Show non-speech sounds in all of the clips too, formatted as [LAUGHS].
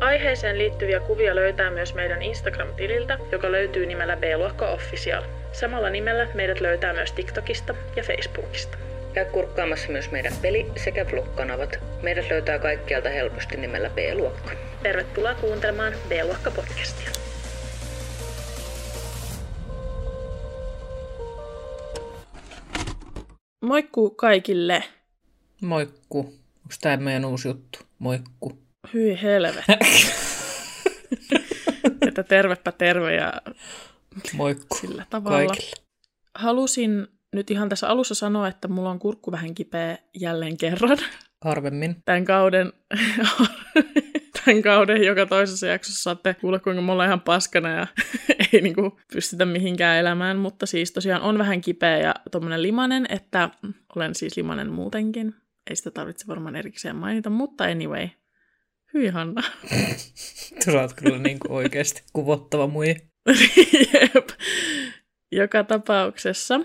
Aiheeseen liittyviä kuvia löytää myös meidän Instagram-tililtä, joka löytyy nimellä B-luokka Official. Samalla nimellä meidät löytää myös TikTokista ja Facebookista. Käy kurkkaamassa myös meidän peli- sekä vlog-kanavat. Meidät löytää kaikkialta helposti nimellä B-luokka. Tervetuloa kuuntelemaan B-luokka podcastia. Moikku kaikille. Moikku. Onko tämä meidän uusi juttu? Moikku. Hyi helvetti. [LAUGHS] että tervepä terve ja Moikku. sillä tavalla. Kaikille. Halusin nyt ihan tässä alussa sanoa, että mulla on kurkku vähän kipeä jälleen kerran. Harvemmin. Tämän kauden, [LAUGHS] tämän kauden joka toisessa jaksossa saatte kuulla, kuinka me ollaan ihan paskana ja [LAUGHS] ei niinku pystytä mihinkään elämään. Mutta siis tosiaan on vähän kipeä ja tommonen limanen, että olen siis limanen muutenkin. Ei sitä tarvitse varmaan erikseen mainita, mutta anyway. Hyi Hanna. [LAUGHS] Sä oot kyllä niinku oikeasti kuvottava mui. Jep. Joka tapauksessa,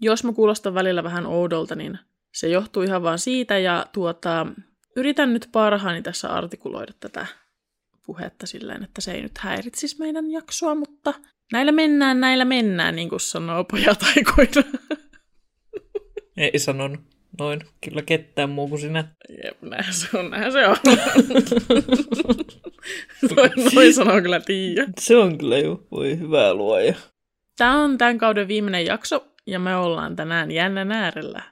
jos mä kuulostan välillä vähän oudolta, niin se johtuu ihan vaan siitä, ja tuota, yritän nyt parhaani tässä artikuloida tätä puhetta silleen, että se ei nyt häiritsisi meidän jaksoa, mutta näillä mennään, näillä mennään, niin kuin sanoo pojat aikoina. Ei sanonut noin kyllä ketään muu kuin sinä. Jep, näin se on, näin se on. [LAUGHS] noin, noin sanoo kyllä Tiia. Se on kyllä jo, voi hyvää luoja. Tämä on tämän kauden viimeinen jakso, ja me ollaan tänään jännän äärellä,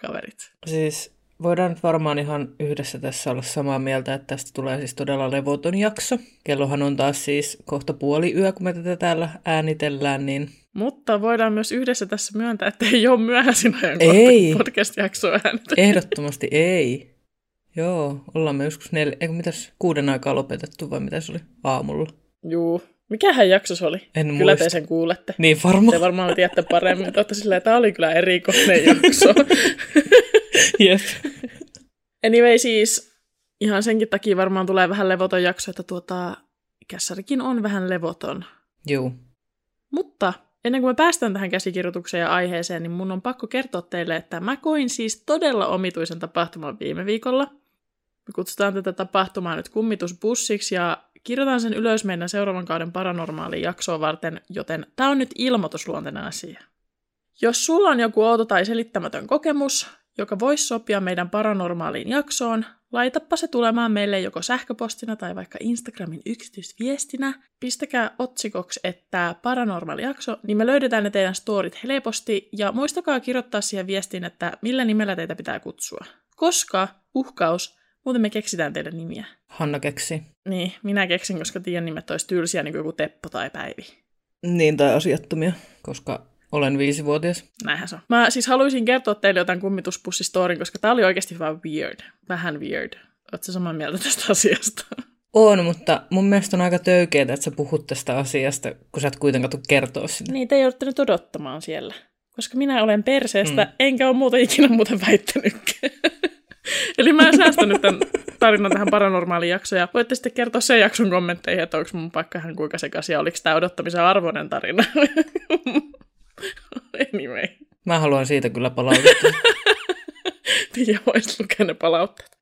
kaverit. Siis voidaan nyt varmaan ihan yhdessä tässä olla samaa mieltä, että tästä tulee siis todella levoton jakso. Kellohan on taas siis kohta puoli yö, kun me tätä täällä äänitellään, niin Mutta voidaan myös yhdessä tässä myöntää, että ei ole myöhäisin ajan Ei. podcast-jaksoa äänetä. ehdottomasti ei. Joo, ollaan me joskus neljä, eikö mitäs, kuuden aikaa lopetettu vai mitä se oli aamulla? Juu. Mikähän jakso se oli? En kyllä muista. te sen kuulette. Niin varmaan. Te varmaan tiedätte paremmin. Totta silleen, tämä oli kyllä erikoinen jakso. [LAUGHS] Jep. anyway siis, ihan senkin takia varmaan tulee vähän levoton jakso, että tuota, kässärikin on vähän levoton. Juu. Mutta ennen kuin me päästään tähän käsikirjoitukseen ja aiheeseen, niin mun on pakko kertoa teille, että mä koin siis todella omituisen tapahtuman viime viikolla. Me kutsutaan tätä tapahtumaa nyt kummitusbussiksi ja kirjoitan sen ylös meidän seuraavan kauden paranormaaliin jaksoa varten, joten tämä on nyt ilmoitusluonteinen asia. Jos sulla on joku outo tai selittämätön kokemus, joka voisi sopia meidän paranormaaliin jaksoon, laitappa se tulemaan meille joko sähköpostina tai vaikka Instagramin yksityisviestinä. Pistäkää otsikoksi, että paranormaali jakso, niin me löydetään ne teidän storit helposti ja muistakaa kirjoittaa siihen viestiin, että millä nimellä teitä pitää kutsua. Koska uhkaus, muuten me keksitään teidän nimiä. Hanna keksi. Niin, minä keksin, koska tiedän nimet olisi tylsiä, niin kuin joku Teppo tai Päivi. Niin, tai asiattomia, koska olen viisivuotias. Näinhän se on. Mä siis haluaisin kertoa teille jotain kummituspussistorin, koska tää oli oikeasti vähän weird. Vähän weird. Oletko samaa mieltä tästä asiasta? On, mutta mun mielestä on aika töykeetä, että sä puhut tästä asiasta, kun sä et kuitenkaan tuu kertoa sinne. Niin, te joudutte nyt odottamaan siellä. Koska minä olen perseestä, mm. enkä ole muuta ikinä muuten väittänytkään. [LAUGHS] Eli mä en säästänyt tämän tarinan tähän paranormaaliin jaksoon. Ja voitte sitten kertoa sen jakson kommentteihin, että onko mun paikka ihan kuinka sekaisin ja oliko tämä odottamisen arvoinen tarina. [LAUGHS] [LAUGHS] anyway. Mä haluan siitä kyllä palautetta. [LAUGHS] Tiia voisi lukea ne palautteet.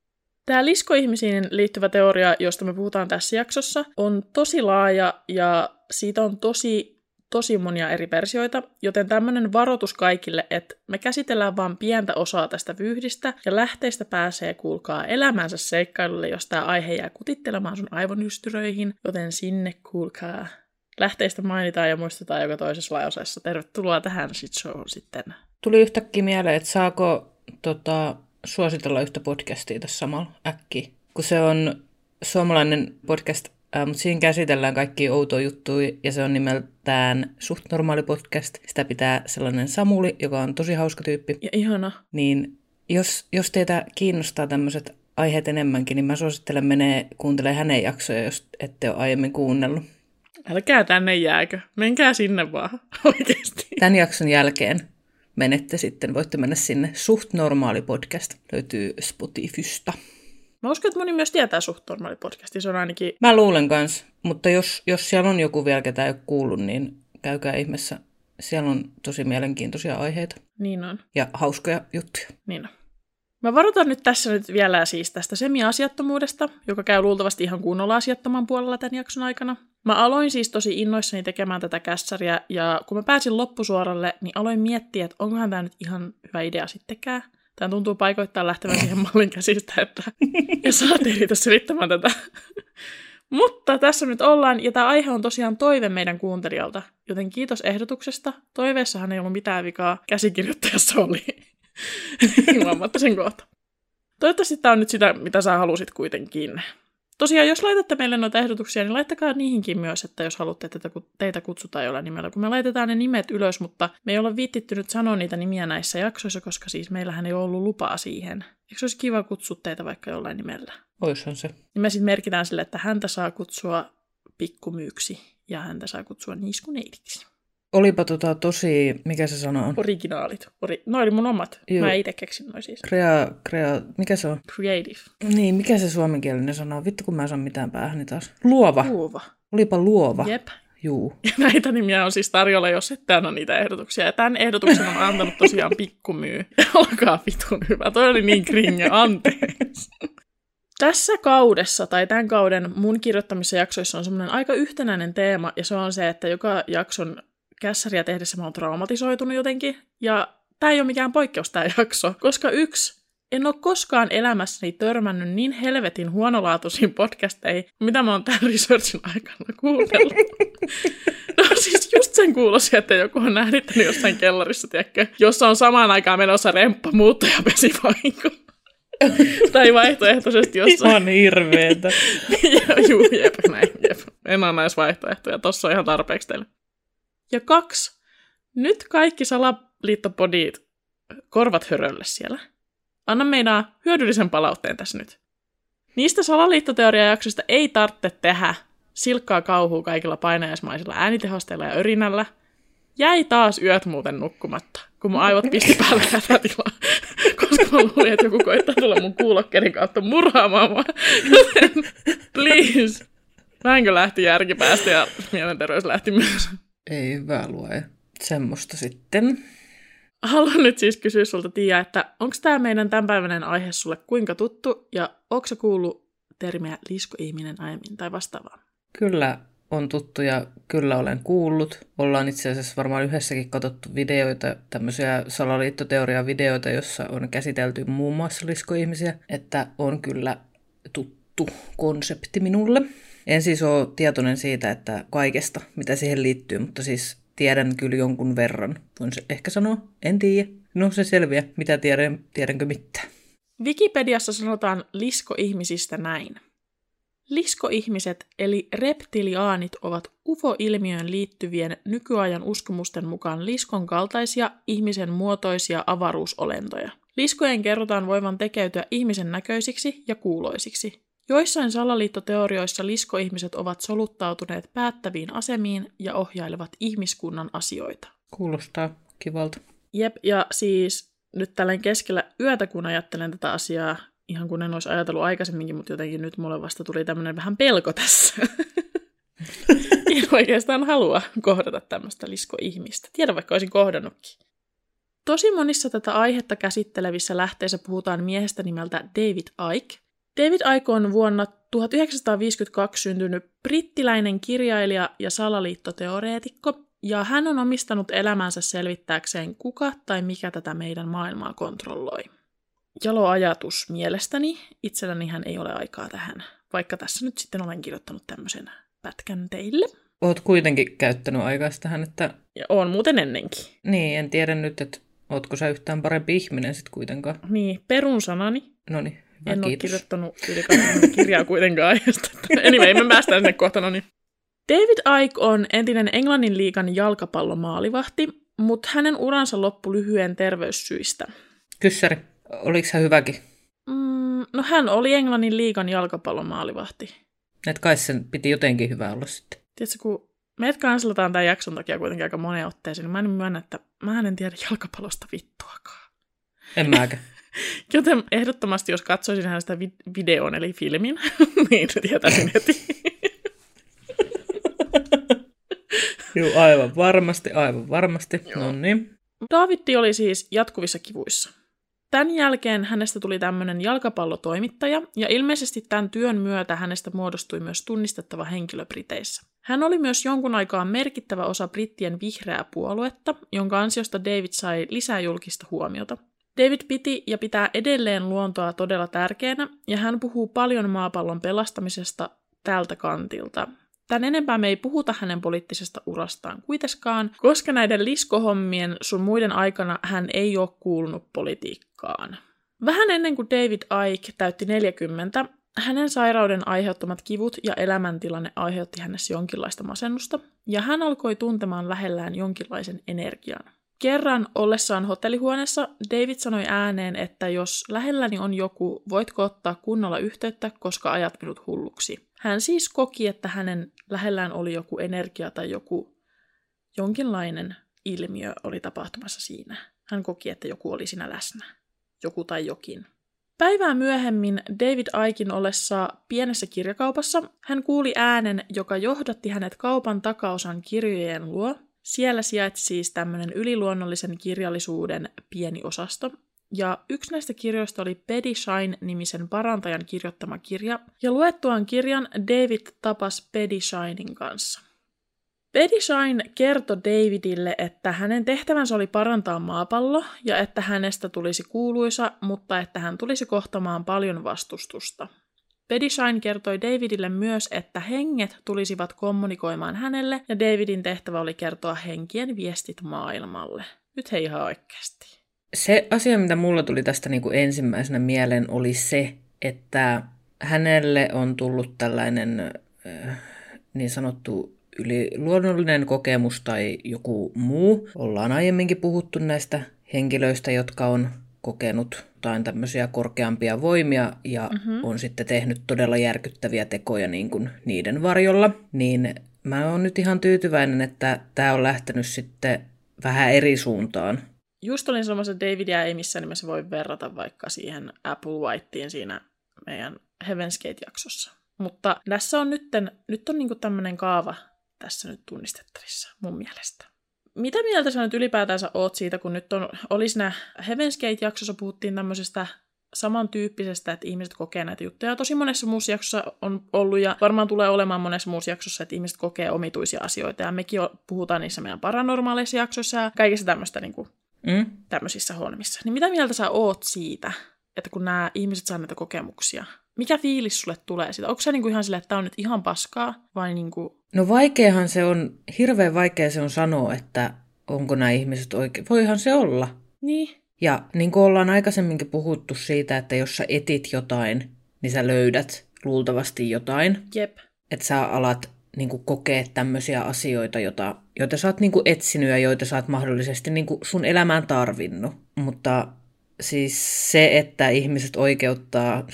Tämä liskoihmisiin liittyvä teoria, josta me puhutaan tässä jaksossa, on tosi laaja ja siitä on tosi, tosi monia eri versioita, joten tämmöinen varoitus kaikille, että me käsitellään vain pientä osaa tästä vyyhdistä ja lähteistä pääsee kuulkaa elämänsä seikkailulle, jos tämä aihe jää kutittelemaan sun aivonystyröihin, joten sinne kuulkaa. Lähteistä mainitaan ja muistetaan joka toisessa lauseessa. Tervetuloa tähän showhun sitten. Tuli yhtäkkiä mieleen, että saako tota, suositella yhtä podcastia tässä samalla äkki. Kun se on suomalainen podcast, äh, mutta siinä käsitellään kaikki outoja juttuja ja se on nimeltään Suht normaali podcast. Sitä pitää sellainen Samuli, joka on tosi hauska tyyppi. Ja ihana. Niin jos, jos teitä kiinnostaa tämmöiset aiheet enemmänkin, niin mä suosittelen menee kuuntelemaan hänen jaksoja, jos ette ole aiemmin kuunnellut. Älkää tänne jääkö. Menkää sinne vaan. [LAUGHS] Oikeasti. Tämän jakson jälkeen menette sitten, voitte mennä sinne. Suht normaali podcast löytyy Spotifysta. Mä uskon, että moni myös tietää suht normaali podcasti. Se on ainakin... Mä luulen kans, mutta jos, jos siellä on joku vielä, ketä ei ole kuullut, niin käykää ihmeessä. Siellä on tosi mielenkiintoisia aiheita Niin on. ja hauskoja juttuja. Niin on. Mä varoitan nyt tässä nyt vielä siis tästä semi-asiattomuudesta, joka käy luultavasti ihan kunnolla asiattoman puolella tämän jakson aikana. Mä aloin siis tosi innoissani tekemään tätä kässäriä, ja kun mä pääsin loppusuoralle, niin aloin miettiä, että onkohan tämä nyt ihan hyvä idea sittenkään. Tämä tuntuu paikoittaa lähtevän siihen mallin käsistä, että [LAUGHS] ja saat eritä selittämään tätä. Mutta tässä nyt ollaan, ja tämä aihe on tosiaan toive meidän kuuntelijalta, joten kiitos ehdotuksesta. Toiveessahan ei ollut mitään vikaa, käsikirjoittajassa oli. [LAUGHS] Huomaatte sen kohta. Toivottavasti tämä on nyt sitä, mitä sä halusit kuitenkin. Tosiaan, jos laitatte meille noita ehdotuksia, niin laittakaa niihinkin myös, että jos haluatte, että teitä kutsutaan jollain nimellä. Kun me laitetaan ne nimet ylös, mutta me ei olla viittitty nyt sanoa niitä nimiä näissä jaksoissa, koska siis meillähän ei ole ollut lupaa siihen. Eikö se olisi kiva kutsua teitä vaikka jollain nimellä? Oishan se. Niin me sitten merkitään sille, että häntä saa kutsua pikkumyyksi ja häntä saa kutsua niiskuneidiksi. Olipa tota tosi, mikä se sana on? Originaalit. Ori... No oli mun omat. Joo. Mä itse keksin noin siis. Krea, krea, mikä se on? Creative. Niin, mikä se suomenkielinen sana on? Vittu kun mä en saa mitään päähäni taas. Luova. Luova. Olipa luova. Jep. Juu. Ja [LAUGHS] näitä nimiä on siis tarjolla, jos ette anna niitä ehdotuksia. Ja tämän ehdotuksen on antanut tosiaan [LAUGHS] pikkumyy. Olkaa vitun hyvä. Toi oli niin kringe, anteeksi. Tässä kaudessa tai tämän kauden mun kirjoittamissa jaksoissa on semmoinen aika yhtenäinen teema, ja se on se, että joka jakson kässäriä tehdessä mä oon traumatisoitunut jotenkin. Ja tämä ei ole mikään poikkeus tämä jakso, koska yksi, en ole koskaan elämässäni törmännyt niin helvetin huonolaatuisiin podcasteihin, mitä mä oon tämän researchin aikana kuunnellut. No siis just sen kuulosi, että joku on äänittänyt jossain kellarissa, tiedätkö, jossa on samaan aikaan menossa remppa, muutto ja vesivahinko. tai vaihtoehtoisesti jossain. Ihan hirveetä. [LAUGHS] juu, jep, näin, jep. En ole näissä vaihtoehtoja. Tossa on ihan tarpeeksi teille. Ja kaksi. Nyt kaikki salaliittopodit korvat hörölle siellä. Anna meidän hyödyllisen palautteen tässä nyt. Niistä salaliittoteoriajaksoista ei tarvitse tehdä silkkaa kauhua kaikilla painajaismaisilla äänitehosteilla ja örinällä. Jäi taas yöt muuten nukkumatta, kun mun aivot pisti päälle hätätilaa, [LAUGHS] koska mä luulin, että joku koittaa tulla mun kuulokkeiden kautta murhaamaan mua. Please. Vähänkö lähti järki päästä ja mielenterveys lähti myös. Ei hyvä luoja. Semmoista sitten. Haluan nyt siis kysyä sulta, Tiia, että onko tämä meidän tämänpäiväinen aihe sulle kuinka tuttu ja onko se kuullut termiä liskoihminen aiemmin tai vastaavaa? Kyllä on tuttu ja kyllä olen kuullut. Ollaan itse asiassa varmaan yhdessäkin katsottu videoita, tämmöisiä salaliittoteoria-videoita, jossa on käsitelty muun muassa liskoihmisiä, että on kyllä tuttu konsepti minulle. En siis ole tietoinen siitä, että kaikesta, mitä siihen liittyy, mutta siis tiedän kyllä jonkun verran. Voin se ehkä sanoa, en tiedä. No se selviää, mitä tiedän, tiedänkö mitään. Wikipediassa sanotaan liskoihmisistä näin. Liskoihmiset eli reptiliaanit ovat UFO-ilmiöön liittyvien nykyajan uskomusten mukaan liskon kaltaisia ihmisen muotoisia avaruusolentoja. Liskojen kerrotaan voivan tekeytyä ihmisen näköisiksi ja kuuloisiksi. Joissain salaliittoteorioissa liskoihmiset ovat soluttautuneet päättäviin asemiin ja ohjailevat ihmiskunnan asioita. Kuulostaa kivalta. Jep, ja siis nyt tällä keskellä yötä, kun ajattelen tätä asiaa, ihan kun en olisi ajatellut aikaisemminkin, mutta jotenkin nyt mulle vasta tuli tämmöinen vähän pelko tässä. [LAUGHS] en oikeastaan halua kohdata tämmöistä liskoihmistä. Tiedän, vaikka olisin kohdannutkin. Tosi monissa tätä aihetta käsittelevissä lähteissä puhutaan miehestä nimeltä David Icke. David Icke on vuonna 1952 syntynyt brittiläinen kirjailija ja salaliittoteoreetikko, ja hän on omistanut elämänsä selvittääkseen, kuka tai mikä tätä meidän maailmaa kontrolloi. Jalo ajatus mielestäni, itselläni hän ei ole aikaa tähän, vaikka tässä nyt sitten olen kirjoittanut tämmöisen pätkän teille. Oot kuitenkin käyttänyt aikaa tähän, että... Ja on muuten ennenkin. Niin, en tiedä nyt, että ootko sä yhtään parempi ihminen sitten kuitenkaan. Niin, perun sanani. No niin, hyvä, en ole kiitos. kirjoittanut yli 20 [LAUGHS] kirjaa kuitenkaan aiheesta. [LAUGHS] Anyway, me päästään sinne kohta, no niin. David Icke on entinen Englannin liikan jalkapallomaalivahti, mutta hänen uransa loppui lyhyen terveyssyistä. Kyssäri, oliko hän hyväkin? Mm, no hän oli Englannin liigan jalkapallomaalivahti. Et kai sen piti jotenkin hyvä olla sitten. Tiedätkö, kun Meidät kanslataan tämän jakson takia kuitenkin aika moneen otteeseen, niin mä en myönnä, että mä en tiedä jalkapallosta vittuakaan. En mäkään. [LAUGHS] [LAUGHS] Joten ehdottomasti, jos katsoisin hänestä videon eli filmin, [LAUGHS] niin tietäisin heti. [LAUGHS] Joo, aivan varmasti, aivan varmasti. No niin. Davitti oli siis jatkuvissa kivuissa. Tämän jälkeen hänestä tuli tämmöinen jalkapallotoimittaja, ja ilmeisesti tämän työn myötä hänestä muodostui myös tunnistettava henkilö Briteissä. Hän oli myös jonkun aikaa merkittävä osa brittien vihreää puoluetta, jonka ansiosta David sai lisää julkista huomiota. David piti ja pitää edelleen luontoa todella tärkeänä, ja hän puhuu paljon maapallon pelastamisesta tältä kantilta. Tän enempää me ei puhuta hänen poliittisesta urastaan kuitenkaan, koska näiden liskohommien sun muiden aikana hän ei ole kuulunut politiikkaan. Vähän ennen kuin David Icke täytti 40, hänen sairauden aiheuttamat kivut ja elämäntilanne aiheutti hänessä jonkinlaista masennusta, ja hän alkoi tuntemaan lähellään jonkinlaisen energian. Kerran ollessaan hotellihuoneessa David sanoi ääneen, että jos lähelläni on joku, voitko ottaa kunnolla yhteyttä, koska ajat minut hulluksi. Hän siis koki, että hänen lähellään oli joku energia tai joku jonkinlainen ilmiö oli tapahtumassa siinä. Hän koki, että joku oli siinä läsnä. Joku tai jokin. Päivää myöhemmin David Aikin ollessa pienessä kirjakaupassa hän kuuli äänen, joka johdatti hänet kaupan takaosan kirjojen luo. Siellä sijaitsi siis tämmöinen yliluonnollisen kirjallisuuden pieni osasto, ja yksi näistä kirjoista oli Betty Shine-nimisen parantajan kirjoittama kirja, ja luettuaan kirjan David tapasi Betty Shinein kanssa. Betty Shine kertoi Davidille, että hänen tehtävänsä oli parantaa maapallo ja että hänestä tulisi kuuluisa, mutta että hän tulisi kohtamaan paljon vastustusta. Betty Shine kertoi Davidille myös, että henget tulisivat kommunikoimaan hänelle ja Davidin tehtävä oli kertoa henkien viestit maailmalle. Nyt hei ihan oikeasti. Se asia, mitä mulla tuli tästä niin kuin ensimmäisenä mieleen, oli se, että hänelle on tullut tällainen äh, niin sanottu yli luonnollinen kokemus tai joku muu. Ollaan aiemminkin puhuttu näistä henkilöistä, jotka on kokenut jotain tämmöisiä korkeampia voimia ja mm-hmm. on sitten tehnyt todella järkyttäviä tekoja niin kuin niiden varjolla. Niin mä oon nyt ihan tyytyväinen, että tämä on lähtenyt sitten vähän eri suuntaan just olin sanomassa, että Davidia ei missään nimessä voi verrata vaikka siihen Apple Whiteen siinä meidän Heaven's Gate-jaksossa. Mutta tässä on nytten, nyt on niinku tämmöinen kaava tässä nyt tunnistettavissa mun mielestä. Mitä mieltä sä nyt ylipäätänsä oot siitä, kun nyt on, oli siinä Heaven's Gate-jaksossa puhuttiin tämmöisestä samantyyppisestä, että ihmiset kokee näitä juttuja. Tosi monessa muussa jaksossa on ollut ja varmaan tulee olemaan monessa muussa jaksossa, että ihmiset kokee omituisia asioita. Ja mekin puhutaan niissä meidän paranormaaleissa jaksoissa ja kaikessa tämmöistä niin kuin, mm. tämmöisissä hommissa. Niin mitä mieltä sä oot siitä, että kun nämä ihmiset saa näitä kokemuksia? Mikä fiilis sulle tulee siitä? Onko se niinku ihan silleen, että tämä on nyt ihan paskaa? Vai niinku... No vaikeahan se on, hirveän vaikea se on sanoa, että onko nämä ihmiset oikein. Voihan se olla. Niin. Ja niin kuin ollaan aikaisemminkin puhuttu siitä, että jos sä etit jotain, niin sä löydät luultavasti jotain. Jep. Että sä alat niin kuin kokea tämmöisiä asioita, joita, joita sä oot niin kuin etsinyt ja joita sä oot mahdollisesti niin kuin sun elämään tarvinnut. Mutta siis se, että ihmiset oikeuttaa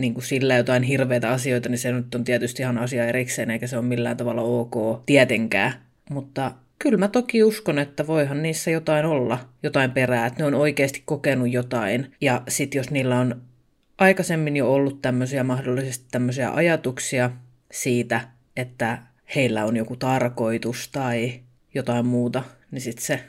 niin kuin sillä jotain hirveitä asioita, niin se nyt on tietysti ihan asia erikseen, eikä se ole millään tavalla ok tietenkään. Mutta kyllä mä toki uskon, että voihan niissä jotain olla, jotain perää, että ne on oikeasti kokenut jotain. Ja sitten jos niillä on aikaisemmin jo ollut tämmöisiä mahdollisesti tämmöisiä ajatuksia siitä, että heillä on joku tarkoitus tai jotain muuta, niin sitten se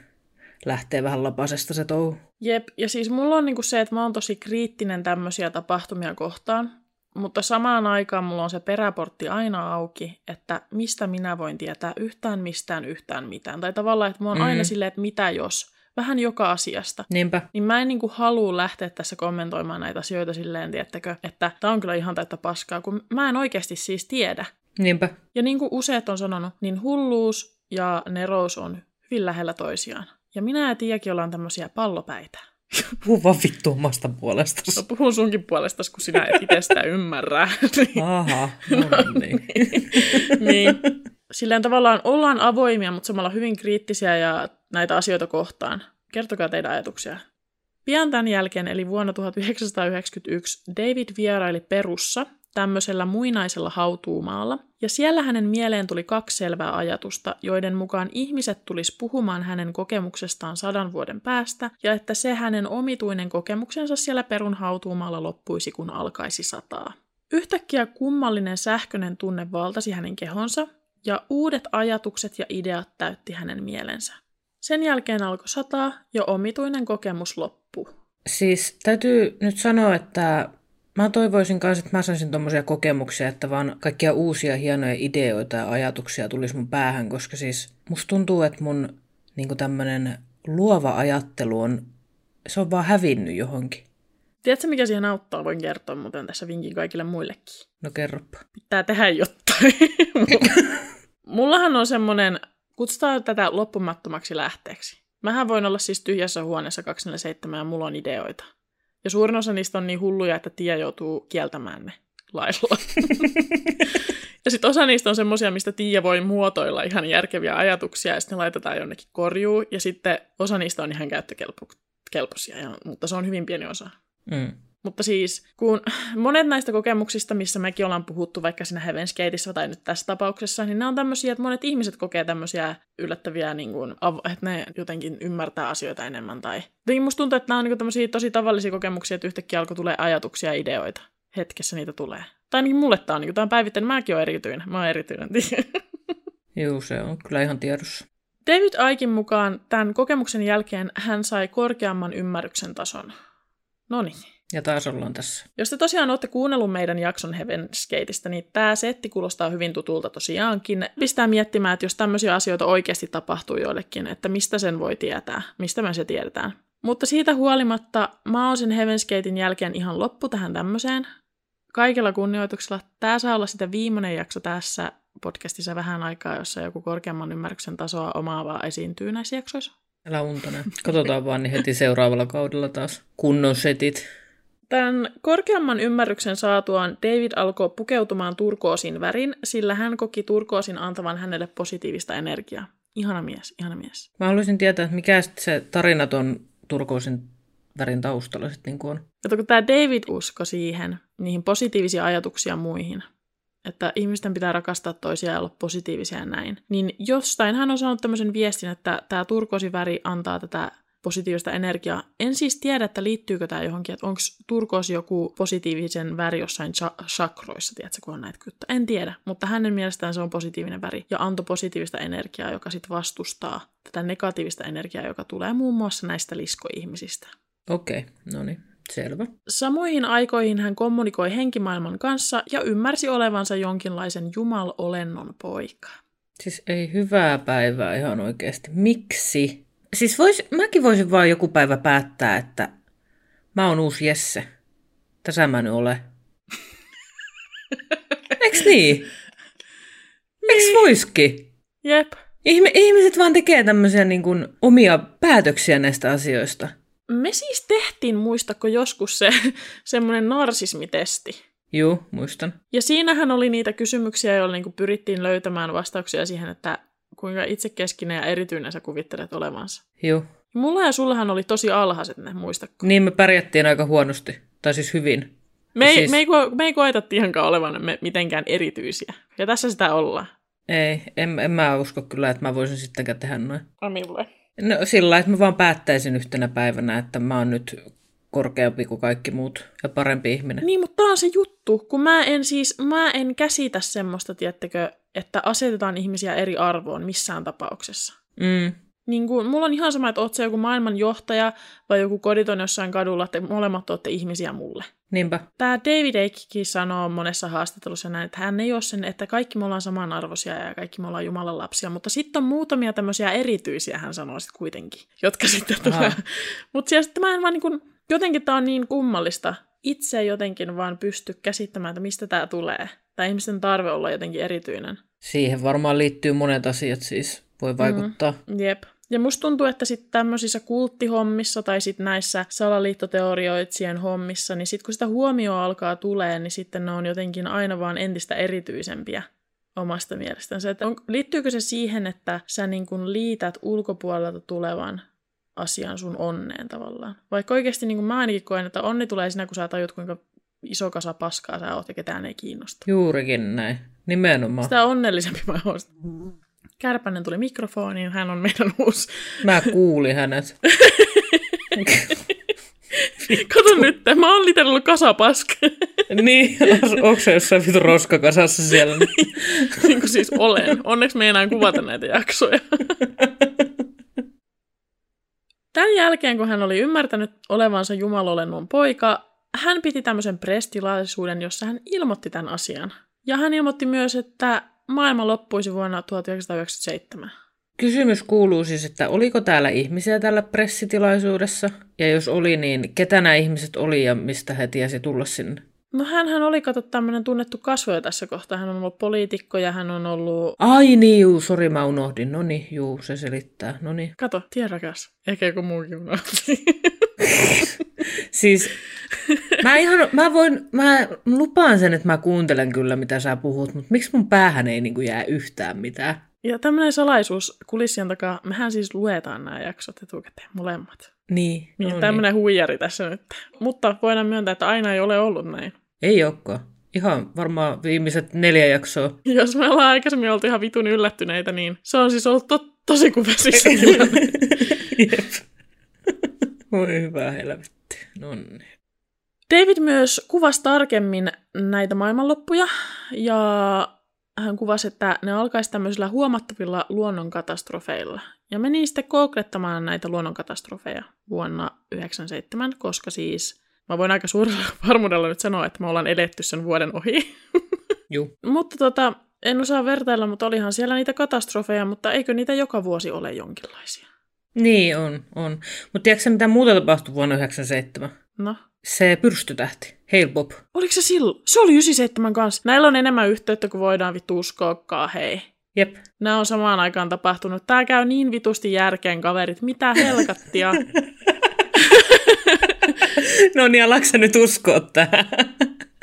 lähtee vähän lapasesta se touhu. Jep, ja siis mulla on niinku se, että mä oon tosi kriittinen tämmöisiä tapahtumia kohtaan, mutta samaan aikaan mulla on se peräportti aina auki, että mistä minä voin tietää yhtään mistään yhtään mitään. Tai tavallaan, että mulla on mm. aina silleen, että mitä jos, vähän joka asiasta. Niinpä. Niin mä en niinku halua lähteä tässä kommentoimaan näitä asioita silleen, tiettäkö, että tämä on kyllä ihan täyttä paskaa, kun mä en oikeasti siis tiedä. Niinpä. Ja niin kuin useat on sanonut, niin hulluus ja nerous on hyvin lähellä toisiaan. Ja minä ja Tiakin ollaan tämmöisiä pallopäitä. [LAUGHS] Puhu vaan vittu omasta puolesta. No puhun sunkin puolesta, kun sinä et itse sitä ymmärrä. [LAUGHS] Aha, no niin. niin. Silleen tavallaan ollaan avoimia, mutta samalla hyvin kriittisiä ja näitä asioita kohtaan. Kertokaa teidän ajatuksia. Pian tämän jälkeen, eli vuonna 1991, David vieraili Perussa, tämmöisellä muinaisella hautuumaalla, ja siellä hänen mieleen tuli kaksi selvää ajatusta, joiden mukaan ihmiset tulisi puhumaan hänen kokemuksestaan sadan vuoden päästä, ja että se hänen omituinen kokemuksensa siellä perun hautuumaalla loppuisi, kun alkaisi sataa. Yhtäkkiä kummallinen sähköinen tunne valtasi hänen kehonsa, ja uudet ajatukset ja ideat täytti hänen mielensä. Sen jälkeen alkoi sataa, ja omituinen kokemus loppui. Siis täytyy nyt sanoa, että mä toivoisin myös, että mä saisin tommosia kokemuksia, että vaan kaikkia uusia hienoja ideoita ja ajatuksia tulisi mun päähän, koska siis musta tuntuu, että mun niin tämmönen luova ajattelu on, se on vaan hävinnyt johonkin. Tiedätkö, mikä siihen auttaa? Voin kertoa muuten tässä vinkin kaikille muillekin. No kerropa. Pitää tehdä jotain. [LAUGHS] Mullahan on semmoinen, kutsutaan tätä loppumattomaksi lähteeksi. Mähän voin olla siis tyhjässä huoneessa 247 ja mulla on ideoita. Ja suurin osa niistä on niin hulluja, että Tia joutuu kieltämään ne lailla. [LAUGHS] ja sitten osa niistä on semmoisia, mistä Tiia voi muotoilla ihan järkeviä ajatuksia, ja sitten ne laitetaan jonnekin korjuun. Ja sitten osa niistä on ihan käyttökelpoisia, mutta se on hyvin pieni osa. Mm. Mutta siis, kun [LAUGHS] monet näistä kokemuksista, missä mekin ollaan puhuttu vaikka siinä Heaven's Gateissa tai nyt tässä tapauksessa, niin ne on tämmöisiä, että monet ihmiset kokee tämmöisiä yllättäviä, niin kuin, että ne jotenkin ymmärtää asioita enemmän. Tai... Jotenkin musta tuntuu, että nämä on niin tämmöisiä tosi tavallisia kokemuksia, että yhtäkkiä alkoi tulee ajatuksia ja ideoita. Hetkessä niitä tulee. Tai niin mulle tämä on, niin tämä on päivittäin, mäkin olen erityinen. Mä oon erityinen. [LAUGHS] Joo, se on kyllä ihan tiedossa. David Aikin mukaan tämän kokemuksen jälkeen hän sai korkeamman ymmärryksen tason. No niin. Ja taas ollaan tässä. Jos te tosiaan olette kuunnellut meidän jakson Heaven's Gateista, niin tämä setti kuulostaa hyvin tutulta tosiaankin. Pistää miettimään, että jos tämmöisiä asioita oikeasti tapahtuu joillekin, että mistä sen voi tietää, mistä me se tiedetään. Mutta siitä huolimatta mä oon sen Heaven's Gatein jälkeen ihan loppu tähän tämmöiseen. Kaikella kunnioituksella tämä saa olla sitä viimeinen jakso tässä podcastissa vähän aikaa, jossa joku korkeamman ymmärryksen tasoa omaavaa esiintyy näissä jaksoissa. Älä untone. Katsotaan vaan niin heti seuraavalla kaudella taas kunnon setit. Tämän korkeamman ymmärryksen saatuaan David alkoi pukeutumaan turkoosin värin, sillä hän koki turkoosin antavan hänelle positiivista energiaa. Ihana mies, ihana mies. Mä haluaisin tietää, että mikä se tarina ton turkoosin värin taustalla sitten niin on. Kato, kun tämä David usko siihen, niihin positiivisia ajatuksia muihin, että ihmisten pitää rakastaa toisiaan ja olla positiivisia ja näin, niin jostain hän on saanut tämmöisen viestin, että tämä turkoosiväri antaa tätä positiivista energiaa. En siis tiedä, että liittyykö tämä johonkin, että onko turkoosi joku positiivisen väri jossain cha- chakroissa, tiedätkö, kun on näitä kyttä. En tiedä, mutta hänen mielestään se on positiivinen väri ja antoi positiivista energiaa, joka sitten vastustaa tätä negatiivista energiaa, joka tulee muun muassa näistä liskoihmisistä. Okei, okay, no niin. Selvä. Samoihin aikoihin hän kommunikoi henkimaailman kanssa ja ymmärsi olevansa jonkinlaisen jumalolennon poika. Siis ei hyvää päivää ihan oikeasti. Miksi? Siis vois, mäkin voisin vaan joku päivä päättää, että mä oon uusi Jesse. Tässä mä nyt ole. [LAUGHS] Eiks niin? Eiks niin. voiskin? Jep. Ihme, ihmiset vaan tekee tämmöisiä niin kuin, omia päätöksiä näistä asioista. Me siis tehtiin, muistako joskus se [LAUGHS] semmoinen narsismitesti. Joo, muistan. Ja siinähän oli niitä kysymyksiä, joilla niin pyrittiin löytämään vastauksia siihen, että kuinka itsekeskinen ja erityinen sä kuvittelet olevansa. Joo. Mulla ja sullahan oli tosi alhaiset ne, muistatko? Niin, me pärjättiin aika huonosti. Tai siis hyvin. Me ei, siis... me ei, me ei koeta ihankaan olevan me mitenkään erityisiä. Ja tässä sitä ollaan. Ei, en, en mä usko kyllä, että mä voisin sittenkään tehdä noin. No mille? No sillä että mä vaan päättäisin yhtenä päivänä, että mä oon nyt korkeampi kuin kaikki muut ja parempi ihminen. Niin, mutta tämä on se juttu, kun mä en siis, mä en käsitä semmoista, tiettekö, että asetetaan ihmisiä eri arvoon missään tapauksessa. Mm. Niin kuin, mulla on ihan sama, että oot se joku maailmanjohtaja vai joku koditon jossain kadulla, että molemmat olette ihmisiä mulle. Niinpä. Tämä David Eikikin sanoo monessa haastattelussa näin, että hän ei ole sen, että kaikki me ollaan samanarvoisia ja kaikki me ollaan Jumalan lapsia, mutta sitten on muutamia tämmöisiä erityisiä, hän sanoo sitten kuitenkin, jotka [LAUGHS] sitten tulee. mutta sitten mä en vaan niin kuin, jotenkin tämä on niin kummallista. Itse jotenkin vaan pysty käsittämään, että mistä tämä tulee. Tai ihmisten tarve olla jotenkin erityinen. Siihen varmaan liittyy monet asiat siis, voi vaikuttaa. Mm, jep. Ja musta tuntuu, että sitten tämmöisissä kulttihommissa tai sitten näissä salaliittoteorioitsien hommissa, niin sitten kun sitä huomioon alkaa tulee, niin sitten ne on jotenkin aina vaan entistä erityisempiä omasta mielestänsä. Että on, liittyykö se siihen, että sä niin kun liität ulkopuolelta tulevan asian sun onneen tavallaan? Vaikka oikeasti niin mä ainakin koen, että onni tulee siinä, kun sä tajut, kuinka iso kasa paskaa sä oot ja ketään ei kiinnosta. Juurikin näin. Nimenomaan. Sitä onnellisempi mä oon. Kärpänen tuli mikrofoniin, hän on meidän uusi. Mä kuulin hänet. [LAUGHS] Kato nyt, mä oon literallu kasapaska. [LAUGHS] niin, onko se jossain vitu roskakasassa siellä? [LAUGHS] niin kuin siis olen. Onneksi me ei enää kuvata näitä jaksoja. Tämän jälkeen, kun hän oli ymmärtänyt olevansa Jumalolennon poika, hän piti tämmöisen prestilaisuuden, jossa hän ilmoitti tämän asian. Ja hän ilmoitti myös, että maailma loppuisi vuonna 1997. Kysymys kuuluu siis, että oliko täällä ihmisiä tällä pressitilaisuudessa? Ja jos oli, niin ketä nämä ihmiset oli ja mistä he tiesi tulla sinne? No hän oli, kato, tämmöinen tunnettu kasvoja tässä kohtaa. Hän on ollut poliitikko ja hän on ollut... Ai niin, juu, sori mä unohdin. No niin, juu, se selittää. No niin. Kato, tie rakas. Ehkä joku muukin unohti. [LAUGHS] siis [LAUGHS] mä ihan, mä voin, mä lupaan sen, että mä kuuntelen kyllä mitä sä puhut, mutta miksi mun päähän ei niin kuin jää yhtään mitään? Ja tämmöinen salaisuus kulissien takaa, mehän siis luetaan nämä jaksot etukäteen, molemmat. Niin. No niin tämmöinen niin. huijari tässä nyt. Mutta voidaan myöntää, että aina ei ole ollut näin. Ei olekaan. Ihan varmaan viimeiset neljä jaksoa. Jos me ollaan aikaisemmin oltu ihan vitun yllättyneitä, niin se on siis ollut to- tosi kuvesissä [LAUGHS] Jep. Voi hyvä helvetti. No niin. David myös kuvasi tarkemmin näitä maailmanloppuja, ja hän kuvasi, että ne alkaisi tämmöisillä huomattavilla luonnonkatastrofeilla. Ja meni sitten kooklettamaan näitä luonnonkatastrofeja vuonna 1997, koska siis mä voin aika suurella [LAUGHS] varmuudella nyt sanoa, että me ollaan edetty sen vuoden ohi. [LAUGHS] Juu. mutta tota, en osaa vertailla, mutta olihan siellä niitä katastrofeja, mutta eikö niitä joka vuosi ole jonkinlaisia? Niin, on, on. Mutta tiedätkö mitä muuta tapahtui vuonna 1997? No? Se pyrstötähti, Hail Bob. Oliko se silloin? Se oli 97 kanssa. Näillä on enemmän yhteyttä kuin voidaan vittu uskoakaan, hei. Jep. Nämä on samaan aikaan tapahtunut. Tää käy niin vitusti järkeen, kaverit. Mitä helkattia? [LAUGHS] no niin, alatko nyt uskoa tähän?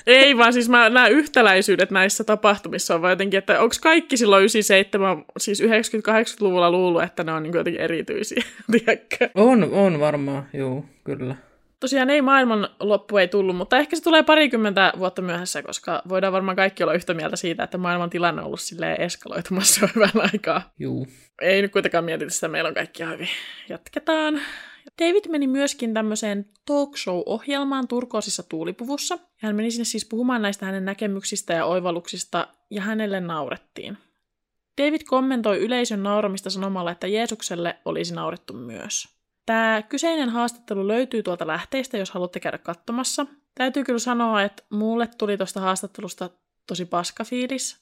Ei vaan siis mä, nämä yhtäläisyydet näissä tapahtumissa on vaan jotenkin, että onko kaikki silloin 97, siis 90-80-luvulla luullut, että ne on niin jotenkin erityisiä, [LAUGHS] tiedätkö? On, on varmaan, joo, kyllä. Tosiaan ei maailman loppu ei tullut, mutta ehkä se tulee parikymmentä vuotta myöhässä, koska voidaan varmaan kaikki olla yhtä mieltä siitä, että maailman tilanne on ollut silleen eskaloitumassa [LAUGHS] hyvän aikaa. Juu. Ei nyt kuitenkaan mietitä sitä, meillä on kaikki hyvin. Jatketaan. David meni myöskin tämmöiseen talk show-ohjelmaan Turkoosissa tuulipuvussa. Hän meni sinne siis puhumaan näistä hänen näkemyksistä ja oivalluksista, ja hänelle naurettiin. David kommentoi yleisön nauramista sanomalla, että Jeesukselle olisi naurettu myös. Tämä kyseinen haastattelu löytyy tuolta lähteistä, jos haluatte käydä katsomassa. Täytyy kyllä sanoa, että mulle tuli tuosta haastattelusta tosi paska fiilis.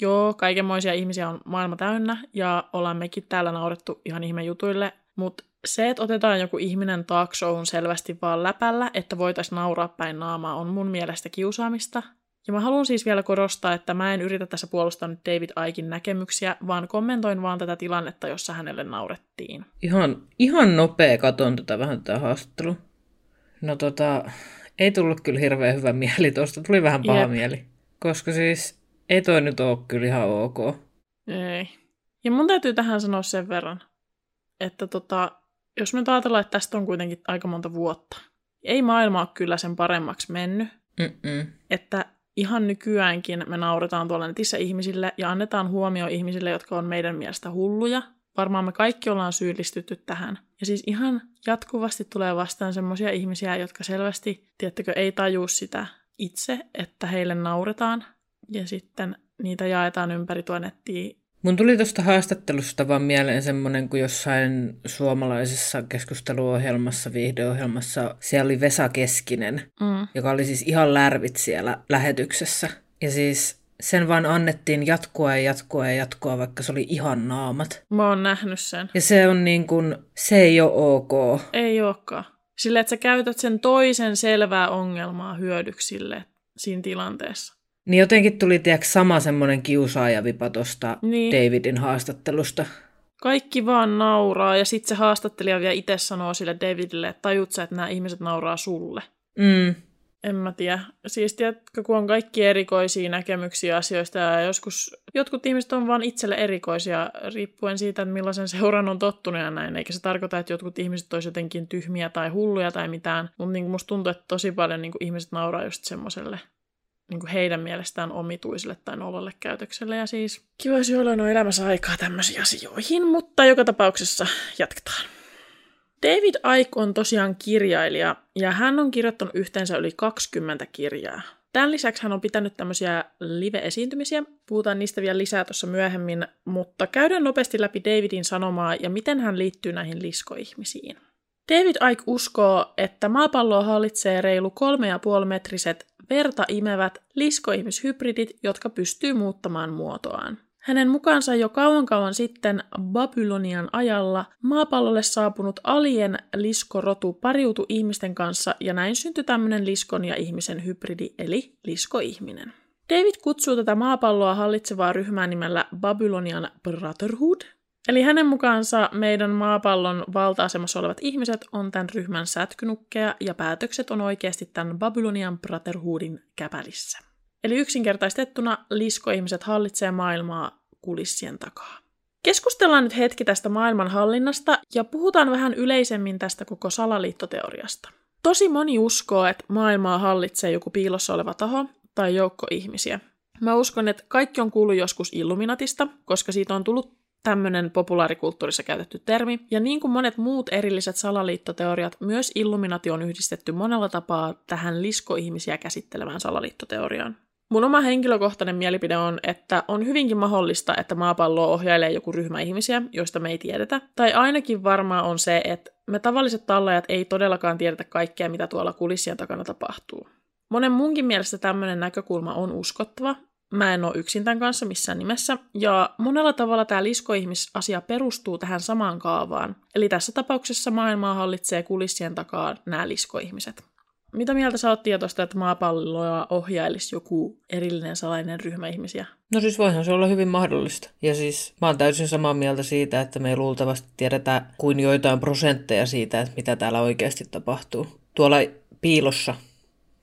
Joo, kaikenmoisia ihmisiä on maailma täynnä ja ollaan mekin täällä naurettu ihan ihme jutuille, mutta se, että otetaan joku ihminen talk showhun selvästi vaan läpällä, että voitaisiin nauraa päin naamaa, on mun mielestä kiusaamista. Ja mä haluan siis vielä korostaa, että mä en yritä tässä puolustaa nyt David Aikin näkemyksiä, vaan kommentoin vaan tätä tilannetta, jossa hänelle naurettiin. Ihan, ihan nopea katon tätä vähän tätä haastattelua. No tota, ei tullut kyllä hirveän hyvä mieli tuosta, tuli vähän paha Jep. mieli. Koska siis ei toi nyt ole kyllä ihan ok. Ei. Ja mun täytyy tähän sanoa sen verran, että tota, jos me ajatellaan, että tästä on kuitenkin aika monta vuotta, ei maailma ole kyllä sen paremmaksi mennyt. Mm-mm. Että ihan nykyäänkin me nauretaan tuolla netissä ihmisille ja annetaan huomio ihmisille, jotka on meidän mielestä hulluja. Varmaan me kaikki ollaan syyllistytty tähän. Ja siis ihan jatkuvasti tulee vastaan semmoisia ihmisiä, jotka selvästi, tiettäkö, ei tajuu sitä itse, että heille nauretaan. Ja sitten niitä jaetaan ympäri tuo nettiin Mun tuli tuosta haastattelusta vaan mieleen semmoinen, kun jossain suomalaisessa keskusteluohjelmassa, viihdeohjelmassa, siellä oli Vesa Keskinen, mm. joka oli siis ihan lärvit siellä lähetyksessä. Ja siis sen vaan annettiin jatkua ja jatkua ja jatkua, vaikka se oli ihan naamat. Mä oon nähnyt sen. Ja se on niin kuin, se ei ole ok. Ei olekaan. Sillä, että sä käytät sen toisen selvää ongelmaa hyödyksille siinä tilanteessa. Niin jotenkin tuli tiedätkö, sama semmoinen kiusaajavipa tuosta niin. Davidin haastattelusta. Kaikki vaan nauraa ja sitten se haastattelija vielä itse sanoo sille Davidille, että tajut sä, että nämä ihmiset nauraa sulle. Mm. en mä tiedä. Siis tiedätkö, kun on kaikki erikoisia näkemyksiä asioista ja joskus jotkut ihmiset on vaan itselle erikoisia riippuen siitä, että millaisen seuran on tottunut ja näin. Eikä se tarkoita, että jotkut ihmiset olisivat jotenkin tyhmiä tai hulluja tai mitään. Mutta niin musta tuntuu, että tosi paljon niin ihmiset nauraa just semmoiselle niin kuin heidän mielestään omituiselle tai nololle käytökselle. Ja siis kiva, jos jollain on elämässä aikaa tämmöisiin asioihin, mutta joka tapauksessa jatketaan. David Icke on tosiaan kirjailija ja hän on kirjoittanut yhteensä yli 20 kirjaa. Tämän lisäksi hän on pitänyt tämmöisiä live-esiintymisiä. Puhutaan niistä vielä lisää tuossa myöhemmin, mutta käydään nopeasti läpi Davidin sanomaa ja miten hän liittyy näihin liskoihmisiin. David Icke uskoo, että maapalloa hallitsee reilu 3,5 metriset verta imevät liskoihmishybridit, jotka pystyy muuttamaan muotoaan. Hänen mukaansa jo kauan kauan sitten Babylonian ajalla maapallolle saapunut alien liskorotu pariutui ihmisten kanssa ja näin syntyi tämmöinen liskon ja ihmisen hybridi eli liskoihminen. David kutsuu tätä maapalloa hallitsevaa ryhmää nimellä Babylonian Brotherhood, Eli hänen mukaansa meidän maapallon valta-asemassa olevat ihmiset on tämän ryhmän sätkynukkeja ja päätökset on oikeasti tämän Babylonian Brotherhoodin käpälissä. Eli yksinkertaistettuna liskoihmiset hallitsee maailmaa kulissien takaa. Keskustellaan nyt hetki tästä maailman hallinnasta ja puhutaan vähän yleisemmin tästä koko salaliittoteoriasta. Tosi moni uskoo, että maailmaa hallitsee joku piilossa oleva taho tai joukko ihmisiä. Mä uskon, että kaikki on kuullut joskus Illuminatista, koska siitä on tullut tämmöinen populaarikulttuurissa käytetty termi. Ja niin kuin monet muut erilliset salaliittoteoriat, myös Illuminati on yhdistetty monella tapaa tähän liskoihmisiä käsittelevään salaliittoteoriaan. Mun oma henkilökohtainen mielipide on, että on hyvinkin mahdollista, että maapalloa ohjailee joku ryhmä ihmisiä, joista me ei tiedetä. Tai ainakin varmaa on se, että me tavalliset tallajat ei todellakaan tiedetä kaikkea, mitä tuolla kulissien takana tapahtuu. Monen munkin mielestä tämmöinen näkökulma on uskottava. Mä en ole yksin tämän kanssa missään nimessä. Ja monella tavalla tämä liskoihmisasia perustuu tähän samaan kaavaan. Eli tässä tapauksessa maailmaa hallitsee kulissien takaa nämä liskoihmiset. Mitä mieltä sä oot tietoista, että maapalloa ohjailisi joku erillinen salainen ryhmä ihmisiä? No siis voihan se olla hyvin mahdollista. Ja siis mä oon täysin samaa mieltä siitä, että me ei luultavasti tiedetä kuin joitain prosentteja siitä, että mitä täällä oikeasti tapahtuu. Tuolla piilossa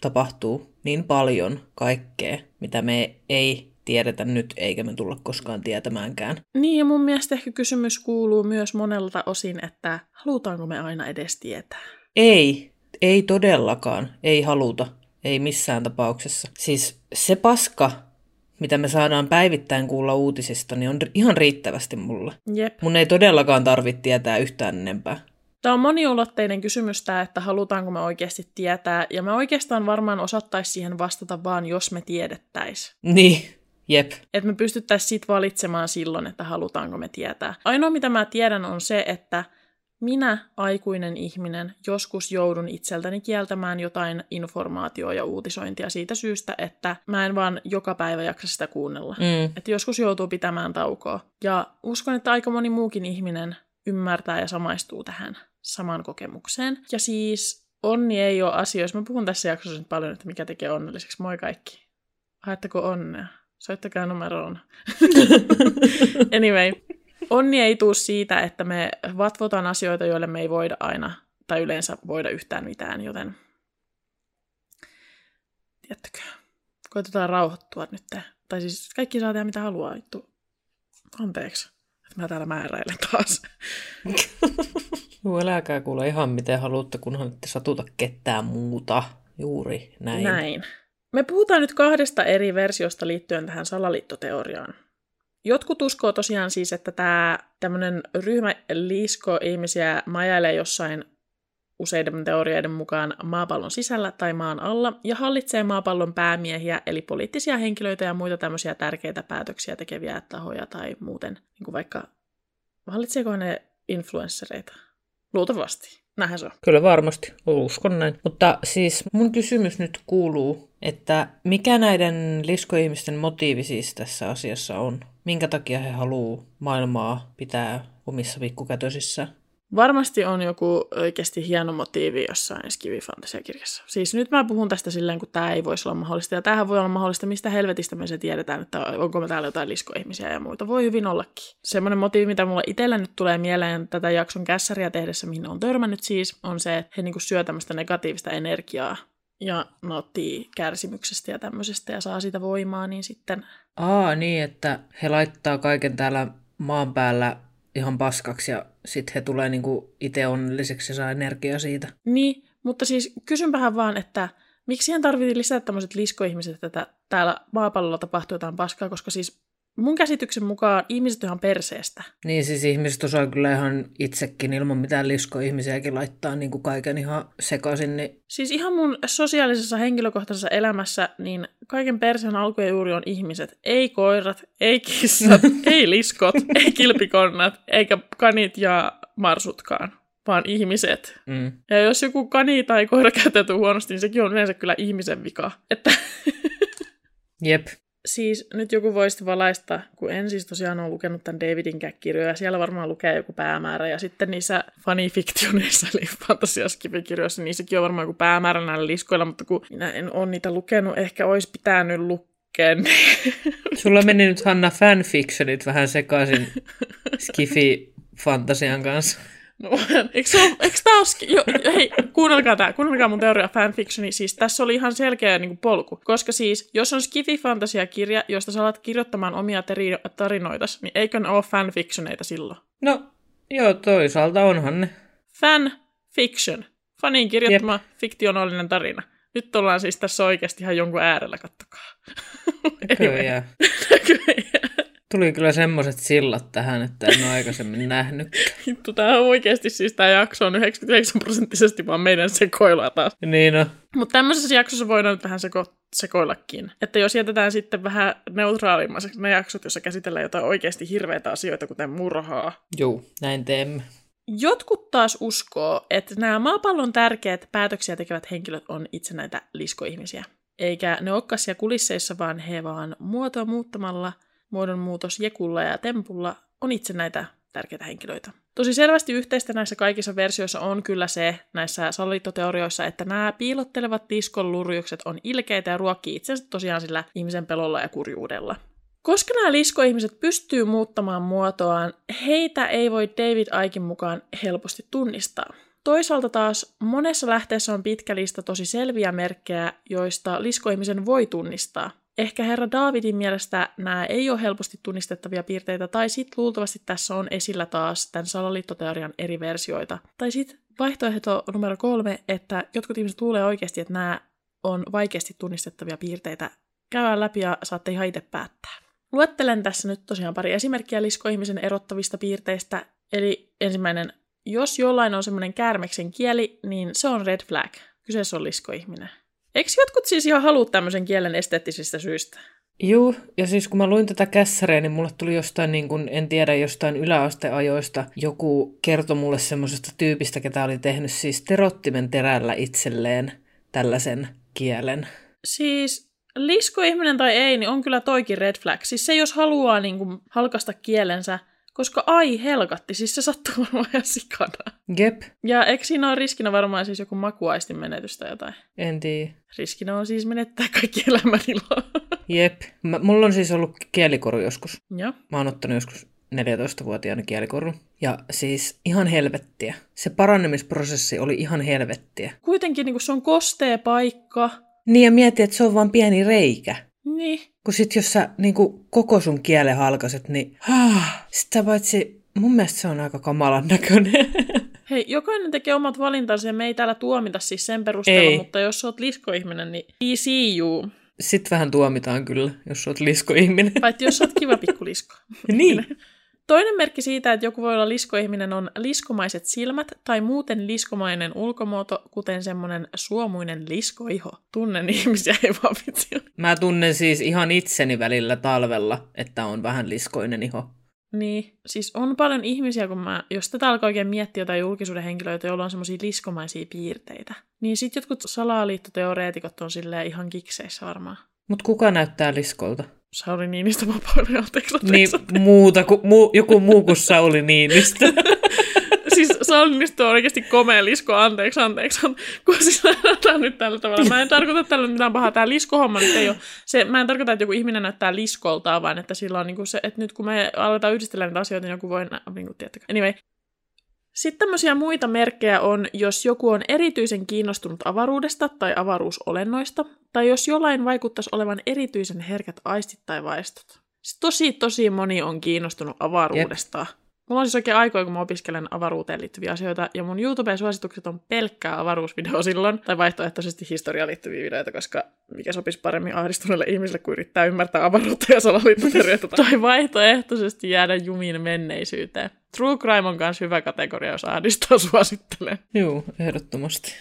tapahtuu niin paljon kaikkea, mitä me ei tiedetä nyt, eikä me tulla koskaan tietämäänkään. Niin, ja mun mielestä ehkä kysymys kuuluu myös monelta osin, että halutaanko me aina edes tietää? Ei, ei todellakaan, ei haluta, ei missään tapauksessa. Siis se paska, mitä me saadaan päivittäin kuulla uutisista, niin on ihan riittävästi mulle. Jep. Mun ei todellakaan tarvitse tietää yhtään enempää. Tämä on moniulotteinen kysymys tämä, että halutaanko me oikeasti tietää, ja me oikeastaan varmaan osattaisi siihen vastata vaan, jos me tiedettäisiin. Niin, jep. Että me pystyttäisiin sit valitsemaan silloin, että halutaanko me tietää. Ainoa mitä mä tiedän on se, että minä, aikuinen ihminen, joskus joudun itseltäni kieltämään jotain informaatioa ja uutisointia siitä syystä, että mä en vaan joka päivä jaksa sitä kuunnella. Mm. Että joskus joutuu pitämään taukoa. Ja uskon, että aika moni muukin ihminen ymmärtää ja samaistuu tähän samaan kokemukseen. Ja siis onni ei ole asioissa. Mä puhun tässä jaksossa nyt paljon, että mikä tekee onnelliseksi. Moi kaikki. Haetteko onnea? Soittakaa numeroon. [LAUGHS] anyway, onni ei tule siitä, että me vatvotaan asioita, joille me ei voida aina tai yleensä voida yhtään mitään, joten tiedättekö, koitetaan rauhoittua nyt. Tai siis kaikki saa tehdä mitä haluaa. Anteeksi, että mä täällä määräilen taas. [LAUGHS] Joo, eläkää kuule ihan miten haluatte, kunhan ette satuta ketään muuta. Juuri näin. Näin. Me puhutaan nyt kahdesta eri versiosta liittyen tähän salaliittoteoriaan. Jotkut uskoo tosiaan siis, että tämä tämmöinen ryhmä liisko ihmisiä majailee jossain useiden teorioiden mukaan maapallon sisällä tai maan alla ja hallitsee maapallon päämiehiä, eli poliittisia henkilöitä ja muita tämmöisiä tärkeitä päätöksiä tekeviä tahoja tai muuten, niin kuin vaikka, hallitseeko ne influenssereita? Luultavasti. Näinhän se on. Kyllä varmasti, uskon näin. Mutta siis mun kysymys nyt kuuluu, että mikä näiden liskoihmisten motiivi siis tässä asiassa on? Minkä takia he haluaa maailmaa pitää omissa pikkukätösissä? Varmasti on joku oikeasti hieno motiivi jossain skivifantasiakirjassa. Siis nyt mä puhun tästä silleen, kun tämä ei voisi olla mahdollista. Ja tämähän voi olla mahdollista, mistä helvetistä me se tiedetään, että onko me täällä jotain liskoihmisiä ja muita. Voi hyvin ollakin. Semmoinen motiivi, mitä mulla itsellä nyt tulee mieleen tätä jakson kässäriä tehdessä, mihin on törmännyt siis, on se, että he niinku syö tämmöistä negatiivista energiaa ja nauttii kärsimyksestä ja tämmöisestä ja saa sitä voimaa, niin sitten... Aa, niin, että he laittaa kaiken täällä maan päällä ihan paskaksi ja sitten he tulee niinku itse onnelliseksi ja saa energiaa siitä. Niin, mutta siis kysynpähän vaan, että miksi hän tarvitsi lisätä tämmöiset liskoihmiset, että täällä maapallolla tapahtuu jotain paskaa, koska siis mun käsityksen mukaan ihmiset on ihan perseestä. Niin siis ihmiset osaa kyllä ihan itsekin ilman mitään liskoihmisiäkin laittaa niin kuin kaiken ihan sekaisin. Niin... Siis ihan mun sosiaalisessa henkilökohtaisessa elämässä, niin kaiken perseen alku ja juuri on ihmiset. Ei koirat, ei kissat, [LAUGHS] ei liskot, ei kilpikonnat, eikä kanit ja marsutkaan vaan ihmiset. Mm. Ja jos joku kani tai koira käytetään huonosti, niin sekin on yleensä kyllä ihmisen vika. Että Jep. Siis nyt joku voisi valaista, kun en siis tosiaan ole lukenut tämän Davidin kirjoja, siellä varmaan lukee joku päämäärä, ja sitten niissä fanifiktioneissa, eli fantasiaskipikirjoissa, niissäkin on varmaan joku päämäärä näillä liskoilla, mutta kun minä en ole niitä lukenut, ehkä olisi pitänyt lukea. [LAUGHS] Sulla meni nyt Hanna fanfictionit vähän sekaisin [LAUGHS] Skifi-fantasian kanssa. Eikö, ole, eikö tämä ole, ski- jo, hei, kuunnelkaa tämä, kuunnelkaa mun teoria fanfictioni, siis tässä oli ihan selkeä niin kuin polku, koska siis, jos on skifi-fantasiakirja, josta sä alat kirjoittamaan omia teri- tarinoita, niin eikö ne ole fanfictioneita silloin? No, joo, toisaalta onhan ne. Fan fiction. Fanin kirjoittama Jep. fiktionaalinen tarina. Nyt ollaan siis tässä oikeasti ihan jonkun äärellä, kattokaa. Näköjään. [LAUGHS] Tuli kyllä semmoiset sillat tähän, että en ole aikaisemmin [LAUGHS] nähnyt. Hittu, tämä on oikeasti siis tämä jakso on 99 prosenttisesti vaan meidän sekoilua taas. Niin no. Mutta tämmöisessä jaksossa voidaan nyt vähän seko- sekoillakin. Että jos jätetään sitten vähän neutraalimmaisiksi ne jaksot, joissa käsitellään jotain oikeasti hirveitä asioita, kuten murhaa. Joo, näin teemme. Jotkut taas uskoo, että nämä maapallon tärkeät päätöksiä tekevät henkilöt on itse näitä liskoihmisiä. Eikä ne olekaan siellä kulisseissa, vaan he vaan muotoa muuttamalla, muodonmuutos jekulla ja tempulla on itse näitä tärkeitä henkilöitä. Tosi selvästi yhteistä näissä kaikissa versioissa on kyllä se näissä salaliittoteorioissa, että nämä piilottelevat diskon lurjukset on ilkeitä ja ruokkii itsensä tosiaan sillä ihmisen pelolla ja kurjuudella. Koska nämä liskoihmiset pystyy muuttamaan muotoaan, heitä ei voi David Aikin mukaan helposti tunnistaa. Toisaalta taas monessa lähteessä on pitkä lista tosi selviä merkkejä, joista liskoihmisen voi tunnistaa. Ehkä herra Davidin mielestä nämä ei ole helposti tunnistettavia piirteitä, tai sitten luultavasti tässä on esillä taas tämän salaliittoteorian eri versioita. Tai sitten vaihtoehto numero kolme, että jotkut ihmiset luulee oikeasti, että nämä on vaikeasti tunnistettavia piirteitä. Käydään läpi ja saatte ihan itse päättää. Luettelen tässä nyt tosiaan pari esimerkkiä liskoihmisen erottavista piirteistä. Eli ensimmäinen, jos jollain on semmoinen käärmeksen kieli, niin se on red flag. Kyseessä on liskoihminen. Eikö jotkut siis ihan halua tämmöisen kielen esteettisistä syistä? Joo, ja siis kun mä luin tätä kässäreä, niin mulle tuli jostain, niin kun, en tiedä, jostain yläasteajoista joku kertoi mulle semmoisesta tyypistä, ketä oli tehnyt siis terottimen terällä itselleen tällaisen kielen. Siis liskoihminen tai ei, niin on kyllä toikin red flag. Siis se, jos haluaa niin kuin, halkasta kielensä, koska ai helkatti, siis se sattuu varmaan ihan sikana. Jep, Ja eikö siinä ole riskinä varmaan siis joku makuaistin menetys tai jotain? en tiedä. Riskinä on siis menettää kaikki elämän iloa. Jep. Mä, mulla on siis ollut kielikoru joskus. Joo. Mä oon ottanut joskus 14-vuotiaana kielikorun. Ja siis ihan helvettiä. Se parannemisprosessi oli ihan helvettiä. Kuitenkin niin kuin se on kostea paikka. Niin ja mieti, että se on vaan pieni reikä. Niin. Kun sit jos sä niin koko sun kielen halkaset, niin ah, sitä paitsi mun mielestä se on aika kamalan näköinen. [LAUGHS] Hei, jokainen tekee omat valintansa ja me ei täällä tuomita siis sen perusteella, Ei. mutta jos sä oot liskoihminen, niin see you. Sitten vähän tuomitaan kyllä, jos sä oot liskoihminen. Paitsi jos sä oot kiva pikkulisko. [LAUGHS] niin. Toinen merkki siitä, että joku voi olla liskoihminen, on liskomaiset silmät tai muuten liskomainen ulkomuoto, kuten semmoinen suomuinen liskoiho. Tunnen ihmisiä, ei vaan vitsi. Mä tunnen siis ihan itseni välillä talvella, että on vähän liskoinen iho. Niin, siis on paljon ihmisiä, kun mä, jos tätä alkaa oikein miettiä jotain julkisuuden henkilöitä, joilla on semmoisia liskomaisia piirteitä, niin sitten jotkut salaliittoteoreetikot on silleen ihan kikseissä varmaan. Mut kuka näyttää liskolta? Sauli Niinistö vapauden, anteeksi, Niin anteeksi. muuta kuin, muu, joku muu kuin Sauli Niinistö. [LAUGHS] siis Sauli Niinistö on oikeasti komea lisko, anteeksi, anteeksi. Kun siis on nyt tällä tavalla. Mä en tarkoita tällä mitään pahaa. Tämä liskohomma nyt ei ole. Se, mä en tarkoita, että joku ihminen näyttää liskoltaan, vaan että sillä on niin kuin se, että nyt kun me aletaan yhdistellä näitä asioita, niin joku voi, niin kuin, tiettäkö. Anyway, Sitten tämmöisiä muita merkkejä on, jos joku on erityisen kiinnostunut avaruudesta tai avaruusolennoista, tai jos jollain vaikuttaisi olevan erityisen herkät aistit tai vaistot. Sitten tosi, tosi moni on kiinnostunut avaruudesta. Jep. Mulla on siis oikein aikoja, kun mä opiskelen avaruuteen liittyviä asioita, ja mun YouTube-suositukset on pelkkää avaruusvideo silloin, tai vaihtoehtoisesti historiaan liittyviä videoita, koska mikä sopisi paremmin ahdistuneelle ihmiselle, kuin yrittää ymmärtää avaruutta ja salaliittoteorioita, [LAUGHS] tai vaihtoehtoisesti jäädä jumiin menneisyyteen. True crime on myös hyvä kategoria, jos ahdistaa, suosittelen. Joo, ehdottomasti.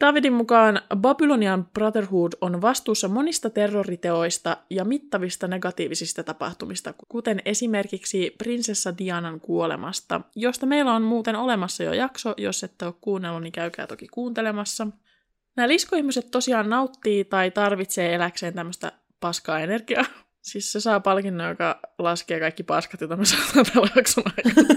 Davidin mukaan Babylonian Brotherhood on vastuussa monista terroriteoista ja mittavista negatiivisista tapahtumista, kuten esimerkiksi prinsessa Dianan kuolemasta, josta meillä on muuten olemassa jo jakso, jos ette ole kuunnellut, niin käykää toki kuuntelemassa. Nämä liskoihmiset tosiaan nauttii tai tarvitsee eläkseen tämmöistä paskaa energiaa. [LAUGHS] Siis se saa palkinnon, joka laskee kaikki paskat, joita me saataan tällä jakson aikana.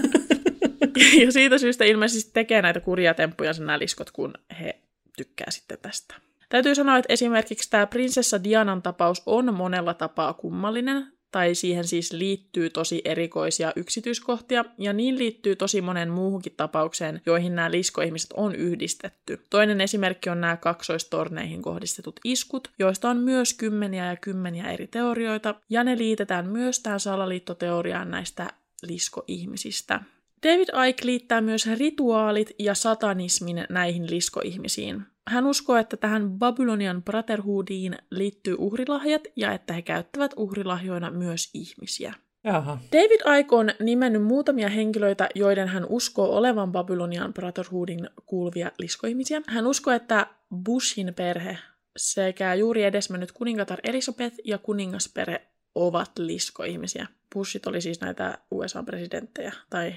[LAUGHS] ja siitä syystä ilmeisesti tekee näitä kurjia temppuja sen nämä liskot, kun he tykkää sitten tästä. Täytyy sanoa, että esimerkiksi tämä prinsessa Dianan tapaus on monella tapaa kummallinen, tai siihen siis liittyy tosi erikoisia yksityiskohtia, ja niin liittyy tosi monen muuhunkin tapaukseen, joihin nämä liskoihmiset on yhdistetty. Toinen esimerkki on nämä kaksoistorneihin kohdistetut iskut, joista on myös kymmeniä ja kymmeniä eri teorioita, ja ne liitetään myös tähän salaliittoteoriaan näistä liskoihmisistä. David Icke liittää myös rituaalit ja satanismin näihin liskoihmisiin. Hän uskoo, että tähän Babylonian Brotherhoodiin liittyy uhrilahjat ja että he käyttävät uhrilahjoina myös ihmisiä. Jaha. David Icke on nimennyt muutamia henkilöitä, joiden hän uskoo olevan Babylonian Brotherhoodin kuuluvia liskoihmisiä. Hän uskoo, että Bushin perhe sekä juuri edesmennyt kuningatar Elisabeth ja kuningasperhe ovat liskoihmisiä. Bushit oli siis näitä USA-presidenttejä tai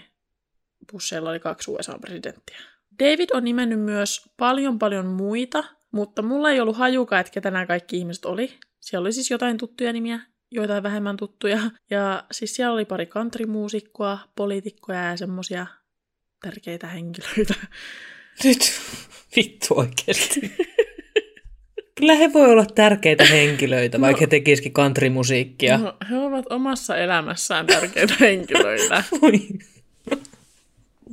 Busseilla oli kaksi USA-presidenttiä. David on nimennyt myös paljon paljon muita, mutta mulla ei ollut hajuka, että ketä nämä kaikki ihmiset oli. Siellä oli siis jotain tuttuja nimiä, joitain vähemmän tuttuja. Ja siis siellä oli pari countrymuusikkoa, poliitikkoja ja semmosia tärkeitä henkilöitä. [LAUGHS] Nyt vittu oikeasti. Kyllä he voi olla tärkeitä henkilöitä, vaikka no, he tekisikin countrymusiikkia. No, he ovat omassa elämässään tärkeitä [LAUGHS] henkilöitä.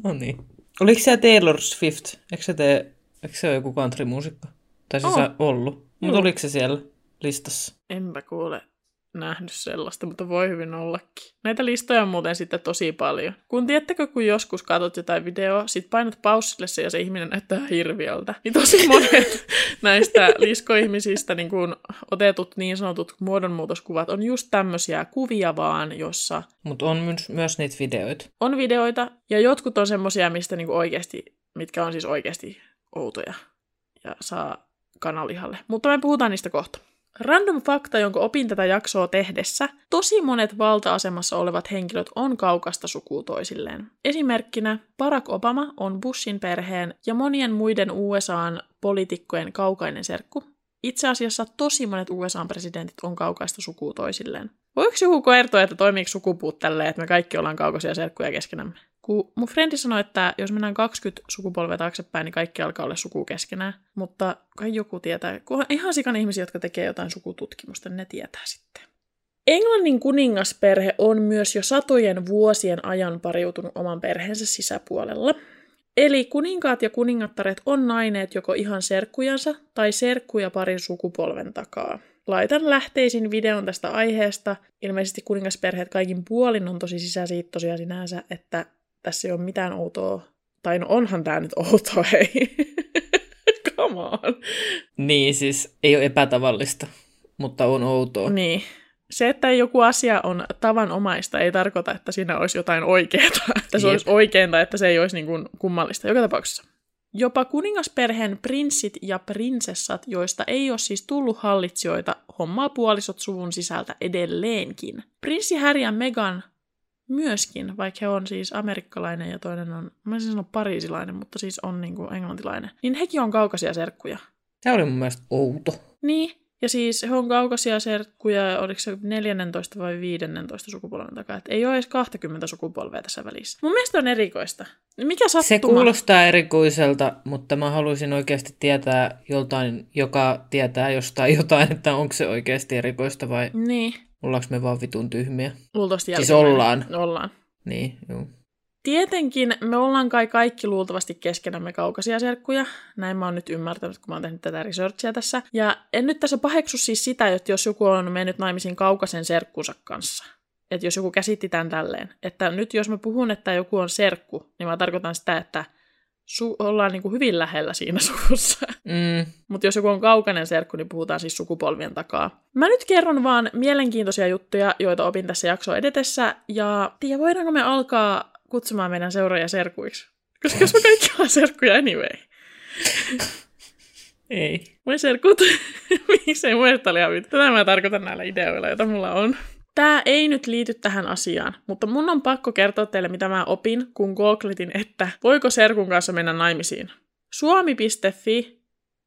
No niin. Oliko se Taylor Swift? Eikö se, tee, eikö se ole joku countrymuusikko? Tai siis oh. ollut. Mutta oliko se siellä listassa? Enpä kuule nähnyt sellaista, mutta voi hyvin ollakin. Näitä listoja on muuten sitten tosi paljon. Kun tiedättekö, kun joskus katsot jotain videoa, sit painat paussille se ja se ihminen näyttää hirviöltä. Niin tosi [LAUGHS] monet näistä liskoihmisistä niin kun otetut niin sanotut muodonmuutoskuvat on just tämmöisiä kuvia vaan, jossa... Mutta on myös, myös niitä videoita. On videoita, ja jotkut on semmosia, mistä niin oikeasti, mitkä on siis oikeasti outoja ja saa kanalihalle. Mutta me puhutaan niistä kohta. Random fakta, jonka opin tätä jaksoa tehdessä, tosi monet valta-asemassa olevat henkilöt on kaukasta sukua toisilleen. Esimerkkinä Barack Obama on Bushin perheen ja monien muiden USAn poliitikkojen kaukainen serkku. Itse asiassa tosi monet USAn presidentit on kaukaista sukua toisilleen. Voiko joku kertoa, että toimiiko sukupuut tälleen, että me kaikki ollaan kaukaisia serkkuja keskenämme? Kun mun frendi sanoi, että jos mennään 20 sukupolvea taaksepäin, niin kaikki alkaa olla suku keskenään. Mutta kai joku tietää, kun ihan sikan ihmisiä, jotka tekee jotain sukututkimusta, niin ne tietää sitten. Englannin kuningasperhe on myös jo satojen vuosien ajan pariutunut oman perheensä sisäpuolella. Eli kuninkaat ja kuningattaret on naineet joko ihan serkkujansa tai serkkuja parin sukupolven takaa. Laitan lähteisin videon tästä aiheesta. Ilmeisesti kuningasperheet kaikin puolin on tosi sisäsiittoisia sinänsä, että tässä ei ole mitään outoa. Tai no onhan tämä nyt outoa, [LAUGHS] hei. Come on. Niin, siis ei ole epätavallista, mutta on outoa. Niin. Se, että joku asia on tavanomaista, ei tarkoita, että siinä olisi jotain oikeaa. [LAUGHS] Että se Jep. olisi oikein tai että se ei olisi niin kuin kummallista. Joka tapauksessa. Jopa kuningasperheen prinssit ja prinsessat, joista ei ole siis tullut hallitsijoita, hommaa puolisot suvun sisältä edelleenkin. Prinssi Harry ja Meghan myöskin, vaikka he on siis amerikkalainen ja toinen on, mä en sanoa pariisilainen, mutta siis on niin kuin englantilainen, niin hekin on kaukaisia serkkuja. Tämä oli mun mielestä outo. Niin, ja siis he on kaukaisia serkkuja, oliko se 14 vai 15 sukupolven takaa, että ei ole edes 20 sukupolvea tässä välissä. Mun mielestä on erikoista. Mikä sattuma? Se kuulostaa erikoiselta, mutta mä haluaisin oikeasti tietää joltain, joka tietää jostain jotain, että onko se oikeasti erikoista vai... Niin. Ollaanko me vaan vitun tyhmiä? Luultavasti Siis ollaan. Ollaan. Niin, joo. Tietenkin me ollaan kai kaikki luultavasti keskenämme kaukaisia serkkuja. Näin mä oon nyt ymmärtänyt, kun mä oon tehnyt tätä researchia tässä. Ja en nyt tässä paheksu siis sitä, että jos joku on mennyt naimisiin kaukaisen serkkunsa kanssa. Että jos joku käsitti tämän tälleen. Että nyt jos mä puhun, että joku on serkku, niin mä tarkoitan sitä, että su- ollaan niin kuin hyvin lähellä siinä suvussa. Mm. Mutta jos joku on kaukainen serkku, niin puhutaan siis sukupolvien takaa. Mä nyt kerron vaan mielenkiintoisia juttuja, joita opin tässä jaksoa edetessä. Ja tiedä, voidaanko me alkaa kutsumaan meidän seuraajia serkuiksi? Koska jos me kaikki ollaan serkkuja anyway. [LAUGHS] Ei. Moi serkut. [LAUGHS] Miksei ihan vittu. Tätä mä tarkoitan näillä ideoilla, joita mulla on. Tämä ei nyt liity tähän asiaan, mutta mun on pakko kertoa teille, mitä mä opin, kun googletin, että voiko serkun kanssa mennä naimisiin. Suomi.fi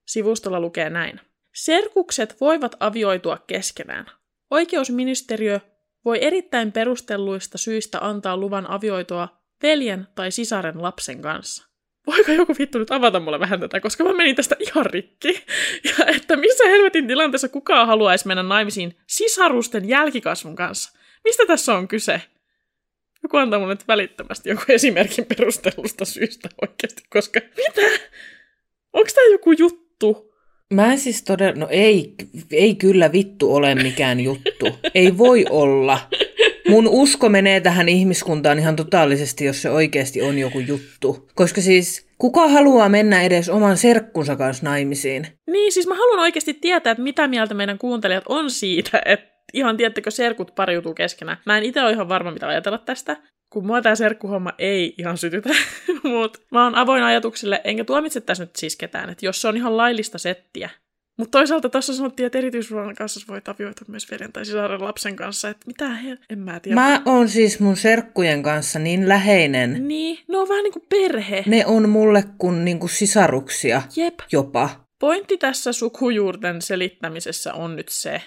sivustolla lukee näin. Serkukset voivat avioitua keskenään. Oikeusministeriö voi erittäin perustelluista syistä antaa luvan avioitua veljen tai sisaren lapsen kanssa. Voiko joku vittu nyt avata mulle vähän tätä, koska mä menin tästä ihan rikki. Ja että missä helvetin tilanteessa kukaan haluaisi mennä naimisiin sisarusten jälkikasvun kanssa? Mistä tässä on kyse? Joku antaa mulle nyt välittömästi joku esimerkin perustellusta syystä oikeasti, koska mitä? Onko tämä joku juttu? Mä en siis todella, no ei, ei kyllä vittu ole mikään juttu. Ei voi olla. Mun usko menee tähän ihmiskuntaan ihan totaalisesti, jos se oikeasti on joku juttu. Koska siis, kuka haluaa mennä edes oman serkkunsa kanssa naimisiin? Niin, siis mä haluan oikeasti tietää, että mitä mieltä meidän kuuntelijat on siitä, että ihan tiettäkö serkut pariutuu keskenään. Mä en itse ole ihan varma, mitä ajatella tästä, kun mua tää serkkuhomma ei ihan sytytä, [LAUGHS] mutta mä oon avoin ajatuksille, enkä tuomitse tässä nyt siis ketään, että jos se on ihan laillista settiä. Mutta toisaalta tuossa sanottiin, että erityisruoan kanssa voi avioita myös veren tai sisaren lapsen kanssa, että mitä he, en mä tiedä. Mä oon siis mun serkkujen kanssa niin läheinen. Niin, ne on vähän niin kuin perhe. Ne on mulle kuin niinku sisaruksia Jep. jopa. Pointti tässä sukujuurten selittämisessä on nyt se,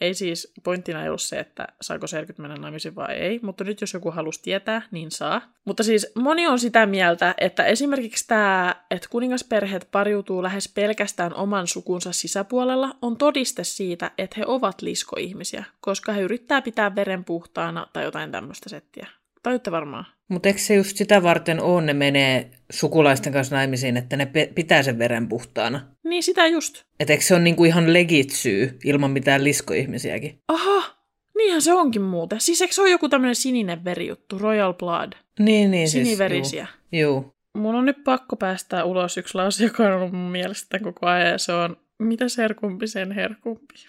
ei siis, pointtina ei ollut se, että saako serkyt mennä naimisiin vai ei, mutta nyt jos joku halusi tietää, niin saa. Mutta siis moni on sitä mieltä, että esimerkiksi tämä, että kuningasperheet pariutuu lähes pelkästään oman sukunsa sisäpuolella, on todiste siitä, että he ovat liskoihmisiä, koska he yrittää pitää veren puhtaana tai jotain tämmöistä settiä. Tajutte varmaan. Mutta eikö se just sitä varten on, ne menee sukulaisten kanssa naimisiin, että ne pe- pitää sen veren puhtaana? Niin sitä just. Et eikö se ole niinku ihan legit syy, ilman mitään liskoihmisiäkin? Aha, niinhän se onkin muuten. Siis eikö se ole joku tämmöinen sininen verijuttu, Royal Blood? Niin, niin Siniverisiä. Siis, juu. juu. Mun on nyt pakko päästää ulos yksi lause, joka on ollut mun mielestä koko ajan, ja se on, mitä serkumpi sen herkumpi. [LAUGHS]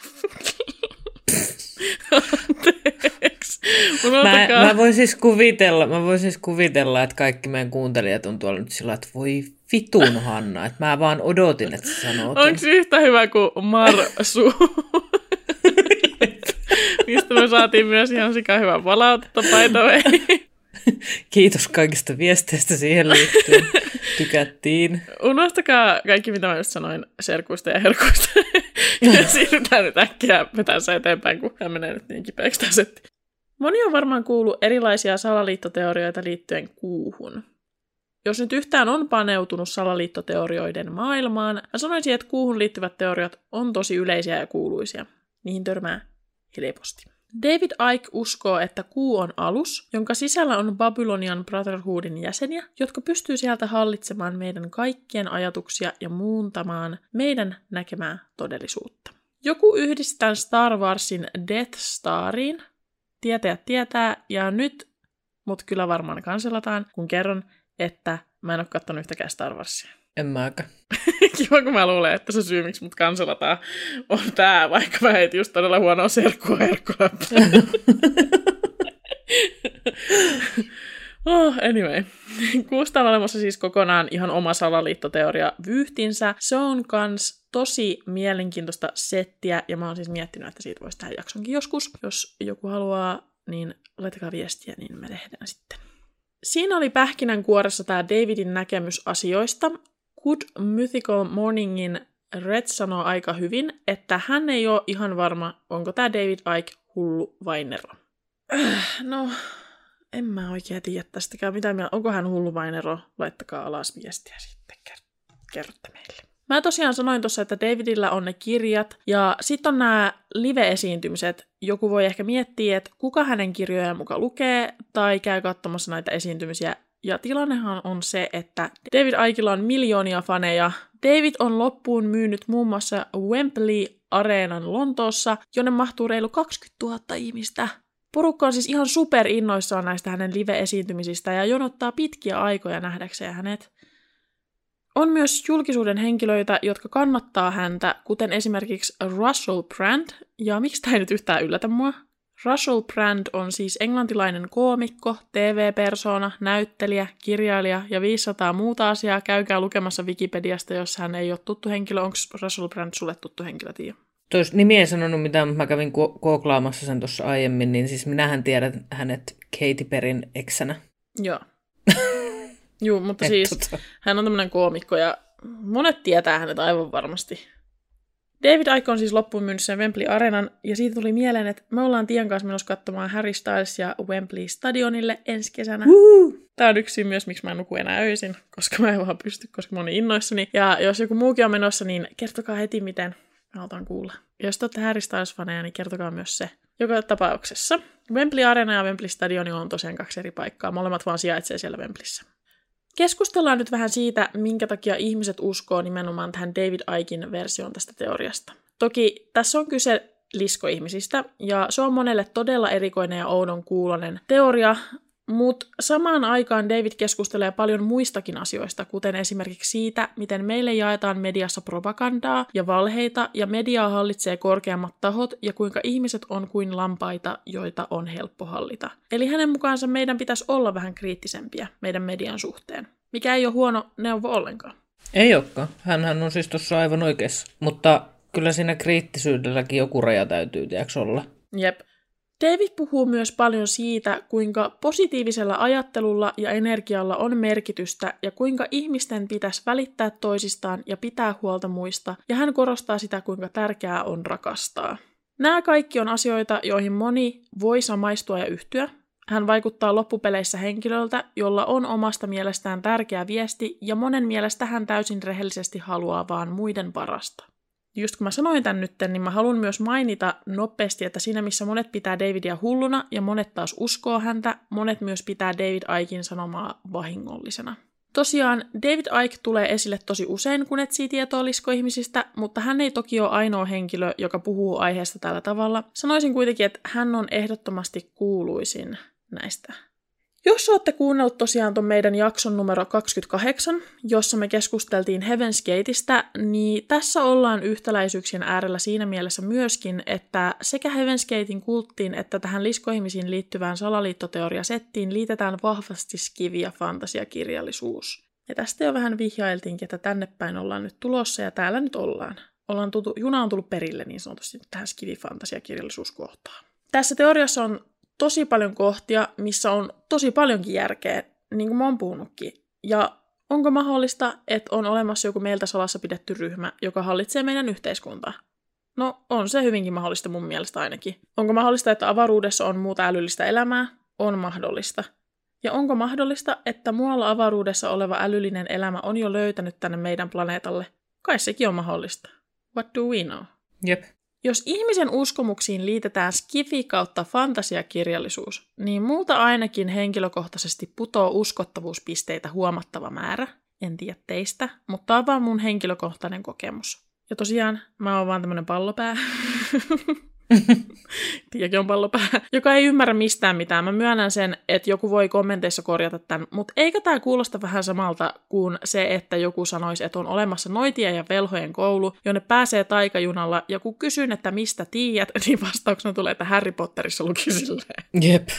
Anteeksi. Mä, mä, voin siis kuvitella, mä voin siis kuvitella, että kaikki meidän kuuntelijat on tuolla nyt sillä, että voi vitun Hanna, että mä vaan odotin, että sä sanoo ton. Onko yhtä hyvä kuin Marsu? Mistä me saatiin myös ihan sika hyvää palautetta, by the way. Kiitos kaikista viesteistä siihen liittyen. Tykättiin. Unohtakaa kaikki, mitä mä just sanoin serkuista ja herkuista. ja siirrytään nyt äkkiä vetää se eteenpäin, kun tämä menee nyt niin kipeäksi tämä setti. Moni on varmaan kuullut erilaisia salaliittoteorioita liittyen kuuhun. Jos nyt yhtään on paneutunut salaliittoteorioiden maailmaan, mä sanoisin, että kuuhun liittyvät teoriat on tosi yleisiä ja kuuluisia. Niihin törmää helposti. David Icke uskoo, että kuu on alus, jonka sisällä on Babylonian Brotherhoodin jäseniä, jotka pystyy sieltä hallitsemaan meidän kaikkien ajatuksia ja muuntamaan meidän näkemää todellisuutta. Joku yhdistää Star Warsin Death Stariin. Tietäjät tietää, ja nyt mut kyllä varmaan kanselataan, kun kerron, että mä en ole kattonut yhtäkään Star Warsia. [LAUGHS] En mäkään. Kiva, kun mä luulen, että se syy, miksi mut kanselataan, on tää, vaikka mä heitin just todella huonoa serkkua herkkuläppää. [LAUGHS] Oh, anyway. [LAUGHS] Kuusta on olemassa siis kokonaan ihan oma salaliittoteoria vyyhtinsä. Se on kans tosi mielenkiintoista settiä, ja mä oon siis miettinyt, että siitä voisi tehdä jaksonkin joskus. Jos joku haluaa, niin laittakaa viestiä, niin me tehdään sitten. Siinä oli pähkinänkuoressa tämä Davidin näkemys asioista. Good Mythical Morningin Red sanoo aika hyvin, että hän ei ole ihan varma, onko tämä David Icke hullu vai nero. Äh, No, en mä oikein tiedä tästäkään mitä mieltä. Onko hän hullu vai nero? Laittakaa alas viestiä sitten, ker- kerrotte meille. Mä tosiaan sanoin tuossa, että Davidillä on ne kirjat, ja sitten on nämä live-esiintymiset. Joku voi ehkä miettiä, että kuka hänen kirjojaan muka lukee, tai käy katsomassa näitä esiintymisiä Ja tilannehan on se, että David Aikilla on miljoonia faneja. David on loppuun myynyt muun muassa Wembley-areenan Lontoossa, jonne mahtuu reilu 20 000 ihmistä. Porukka on siis ihan super innoissaan näistä hänen live-esiintymisistä ja jonottaa pitkiä aikoja nähdäkseen hänet. On myös julkisuuden henkilöitä, jotka kannattaa häntä, kuten esimerkiksi Russell Brand, ja miksi tämä ei nyt yhtään yllätä mua? Russell Brand on siis englantilainen koomikko, TV-persona, näyttelijä, kirjailija ja 500 muuta asiaa. Käykää lukemassa Wikipediasta, jos hän ei ole tuttu henkilö. Onko Russell Brand sulle tuttu henkilö, Tiia? Tuossa nimi ei sanonut mitään, mutta mä kävin kooklaamassa sen tuossa aiemmin, niin siis minähän tiedän hänet Katy Perin eksänä. Joo. [LAUGHS] Joo, mutta Et siis tota. hän on tämmöinen koomikko ja monet tietää hänet aivan varmasti. David Icke on siis loppuun myynyt sen Wembley Arenan, ja siitä tuli mieleen, että me ollaan Tien kanssa menossa katsomaan Harry Stylesia Wembley Stadionille ensi kesänä. Tämä on yksi syy myös, miksi mä en nuku enää öisin, koska mä en vaan pysty, koska mä oon niin innoissani. Ja jos joku muukin on menossa, niin kertokaa heti, miten mä haluan kuulla. Jos te olette Harry Styles-faneja, niin kertokaa myös se. Joka tapauksessa. Wembley Arena ja Wembley Stadioni on tosiaan kaksi eri paikkaa. Molemmat vaan sijaitsee siellä Wembleyssä. Keskustellaan nyt vähän siitä, minkä takia ihmiset uskoo nimenomaan tähän David Aikin versioon tästä teoriasta. Toki tässä on kyse liskoihmisistä, ja se on monelle todella erikoinen ja oudon kuulonen teoria, mutta samaan aikaan David keskustelee paljon muistakin asioista, kuten esimerkiksi siitä, miten meille jaetaan mediassa propagandaa ja valheita, ja mediaa hallitsee korkeammat tahot, ja kuinka ihmiset on kuin lampaita, joita on helppo hallita. Eli hänen mukaansa meidän pitäisi olla vähän kriittisempiä meidän median suhteen, mikä ei ole huono neuvo ollenkaan. Ei olekaan. Hänhän on siis tuossa aivan oikeassa. Mutta kyllä siinä kriittisyydelläkin joku raja täytyy, tiedätkö olla? Jep. David puhuu myös paljon siitä, kuinka positiivisella ajattelulla ja energialla on merkitystä ja kuinka ihmisten pitäisi välittää toisistaan ja pitää huolta muista, ja hän korostaa sitä, kuinka tärkeää on rakastaa. Nämä kaikki on asioita, joihin moni voi samaistua ja yhtyä. Hän vaikuttaa loppupeleissä henkilöltä, jolla on omasta mielestään tärkeä viesti, ja monen mielestä hän täysin rehellisesti haluaa vaan muiden parasta just kun mä sanoin tän nyt, niin mä haluan myös mainita nopeasti, että siinä missä monet pitää Davidia hulluna ja monet taas uskoo häntä, monet myös pitää David Aikin sanomaa vahingollisena. Tosiaan David Ike tulee esille tosi usein, kun etsii tietoa liskoihmisistä, mutta hän ei toki ole ainoa henkilö, joka puhuu aiheesta tällä tavalla. Sanoisin kuitenkin, että hän on ehdottomasti kuuluisin näistä jos olette kuunnellut tosiaan tuon meidän jakson numero 28, jossa me keskusteltiin Heaven's Gateista, niin tässä ollaan yhtäläisyyksien äärellä siinä mielessä myöskin, että sekä Heaven's Gatein kulttiin että tähän liskoihmisiin liittyvään salaliittoteoriasettiin liitetään vahvasti skivi- ja fantasiakirjallisuus. Ja tästä jo vähän vihjailtiinkin, että tänne päin ollaan nyt tulossa ja täällä nyt ollaan. ollaan tultu, juna on tullut perille niin sanotusti tähän skivi-fantasiakirjallisuuskohtaan. Tässä teoriassa on tosi paljon kohtia, missä on tosi paljonkin järkeä, niin kuin mä oon puhunutkin. Ja onko mahdollista, että on olemassa joku meiltä salassa pidetty ryhmä, joka hallitsee meidän yhteiskuntaa? No, on se hyvinkin mahdollista mun mielestä ainakin. Onko mahdollista, että avaruudessa on muuta älyllistä elämää? On mahdollista. Ja onko mahdollista, että muualla avaruudessa oleva älyllinen elämä on jo löytänyt tänne meidän planeetalle? Kai sekin on mahdollista. What do we know? Jep. Jos ihmisen uskomuksiin liitetään skifi kautta fantasiakirjallisuus, niin multa ainakin henkilökohtaisesti putoo uskottavuuspisteitä huomattava määrä. En tiedä teistä, mutta tämä on vaan mun henkilökohtainen kokemus. Ja tosiaan, mä oon vaan tämmönen pallopää. [LAUGHS] [LAUGHS] Tiiäkin on pallopää, joka ei ymmärrä mistään mitään. Mä myönnän sen, että joku voi kommenteissa korjata tämän, mutta eikö tämä kuulosta vähän samalta kuin se, että joku sanoisi, että on olemassa noitia ja velhojen koulu, jonne pääsee taikajunalla, ja kun kysyn, että mistä tiedät, [LAUGHS] niin vastauksena tulee, että Harry Potterissa luki silleen. Jep.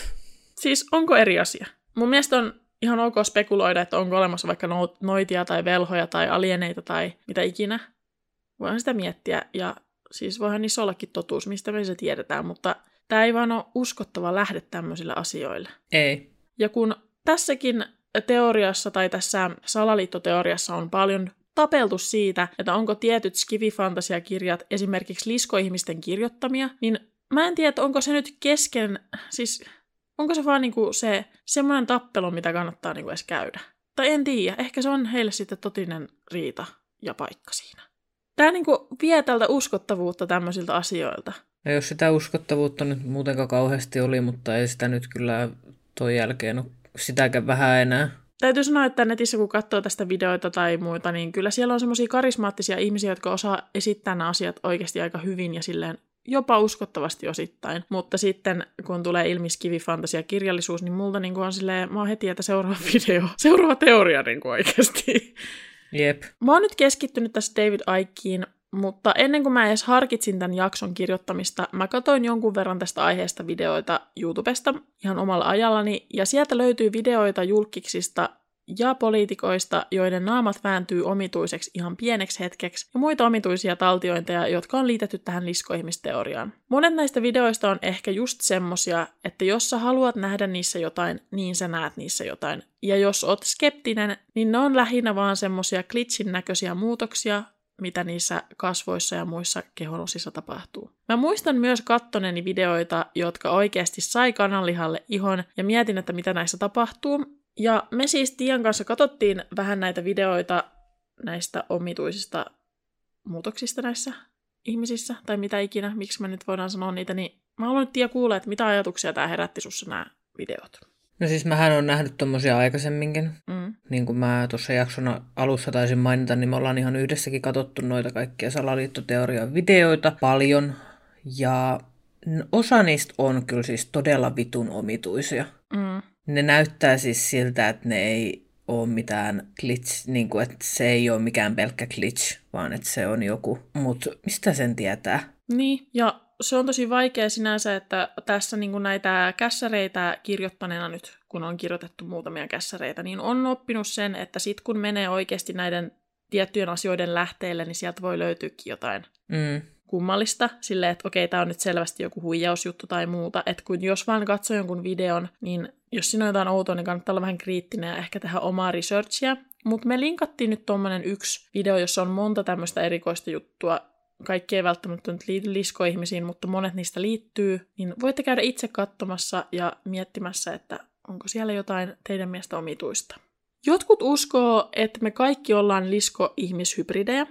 Siis onko eri asia? Mun mielestä on ihan ok spekuloida, että onko olemassa vaikka no- noitia tai velhoja tai alieneita tai mitä ikinä. Voin sitä miettiä ja Siis voihan niissä ollakin totuus, mistä me se tiedetään, mutta tämä ei vaan ole uskottava lähde tämmöisille asioille. Ei. Ja kun tässäkin teoriassa tai tässä salaliittoteoriassa on paljon tapeltu siitä, että onko tietyt skivifantasiakirjat esimerkiksi liskoihmisten kirjoittamia, niin mä en tiedä, onko se nyt kesken, siis onko se vaan niinku se semmoinen tappelu, mitä kannattaa niinku edes käydä. Tai en tiedä, ehkä se on heille sitten totinen riita ja paikka siinä. Tämä niinku vie tältä uskottavuutta tämmöisiltä asioilta. Ja jos sitä uskottavuutta nyt muutenkaan kauheasti oli, mutta ei sitä nyt kyllä toi jälkeen ole sitäkään vähän enää. täytyy sanoa, että netissä kun katsoo tästä videoita tai muita, niin kyllä siellä on semmoisia karismaattisia ihmisiä, jotka osaa esittää nämä asiat oikeasti aika hyvin ja silleen jopa uskottavasti osittain. Mutta sitten kun tulee ilmi skivifantasia kirjallisuus, niin multa niin on silleen, mä oon heti, että seuraava [LAUGHS] video, seuraava teoria niin oikeasti. Jep. Mä oon nyt keskittynyt tässä David Aikkiin, mutta ennen kuin mä edes harkitsin tämän jakson kirjoittamista, mä katsoin jonkun verran tästä aiheesta videoita YouTubesta ihan omalla ajallani, ja sieltä löytyy videoita julkiksista ja poliitikoista, joiden naamat vääntyy omituiseksi ihan pieneksi hetkeksi, ja muita omituisia taltiointeja, jotka on liitetty tähän liskoihmisteoriaan. Monet näistä videoista on ehkä just semmosia, että jos sä haluat nähdä niissä jotain, niin sä näet niissä jotain. Ja jos oot skeptinen, niin ne on lähinnä vaan semmosia glitchin näköisiä muutoksia, mitä niissä kasvoissa ja muissa kehonosissa tapahtuu. Mä muistan myös kattoneni videoita, jotka oikeasti sai kananlihalle ihon ja mietin, että mitä näissä tapahtuu. Ja me siis Tian kanssa katsottiin vähän näitä videoita näistä omituisista muutoksista näissä ihmisissä, tai mitä ikinä, miksi me nyt voidaan sanoa niitä, niin mä haluan nyt Tia kuulla, että mitä ajatuksia tämä herätti sussa nämä videot. No siis mähän on nähnyt tommosia aikaisemminkin. Mm. Niin kuin mä tuossa jakson alussa taisin mainita, niin me ollaan ihan yhdessäkin katsottu noita kaikkia salaliittoteorian videoita paljon. Ja osa niistä on kyllä siis todella vitun omituisia. Mm. Ne näyttää siis siltä, että ne ei ole mitään glitch, niin kuin, että se ei ole mikään pelkkä glitch, vaan että se on joku. Mutta mistä sen tietää? Niin, ja se on tosi vaikea sinänsä, että tässä niin kuin näitä kässäreitä kirjoittaneena nyt, kun on kirjoitettu muutamia kässäreitä, niin on oppinut sen, että sit kun menee oikeasti näiden tiettyjen asioiden lähteelle, niin sieltä voi löytyäkin jotain Mm. kummallista, silleen, että okei, tämä on nyt selvästi joku huijausjuttu tai muuta, että kun jos vaan katsoo jonkun videon, niin jos siinä on jotain outoa, niin kannattaa olla vähän kriittinen ja ehkä tehdä omaa researchia. Mutta me linkattiin nyt tuommoinen yksi video, jossa on monta tämmöistä erikoista juttua, kaikki ei välttämättä nyt liity liskoihmisiin, mutta monet niistä liittyy, niin voitte käydä itse katsomassa ja miettimässä, että onko siellä jotain teidän mielestä omituista. Jotkut uskoo, että me kaikki ollaan lisko-ihmishybridejä.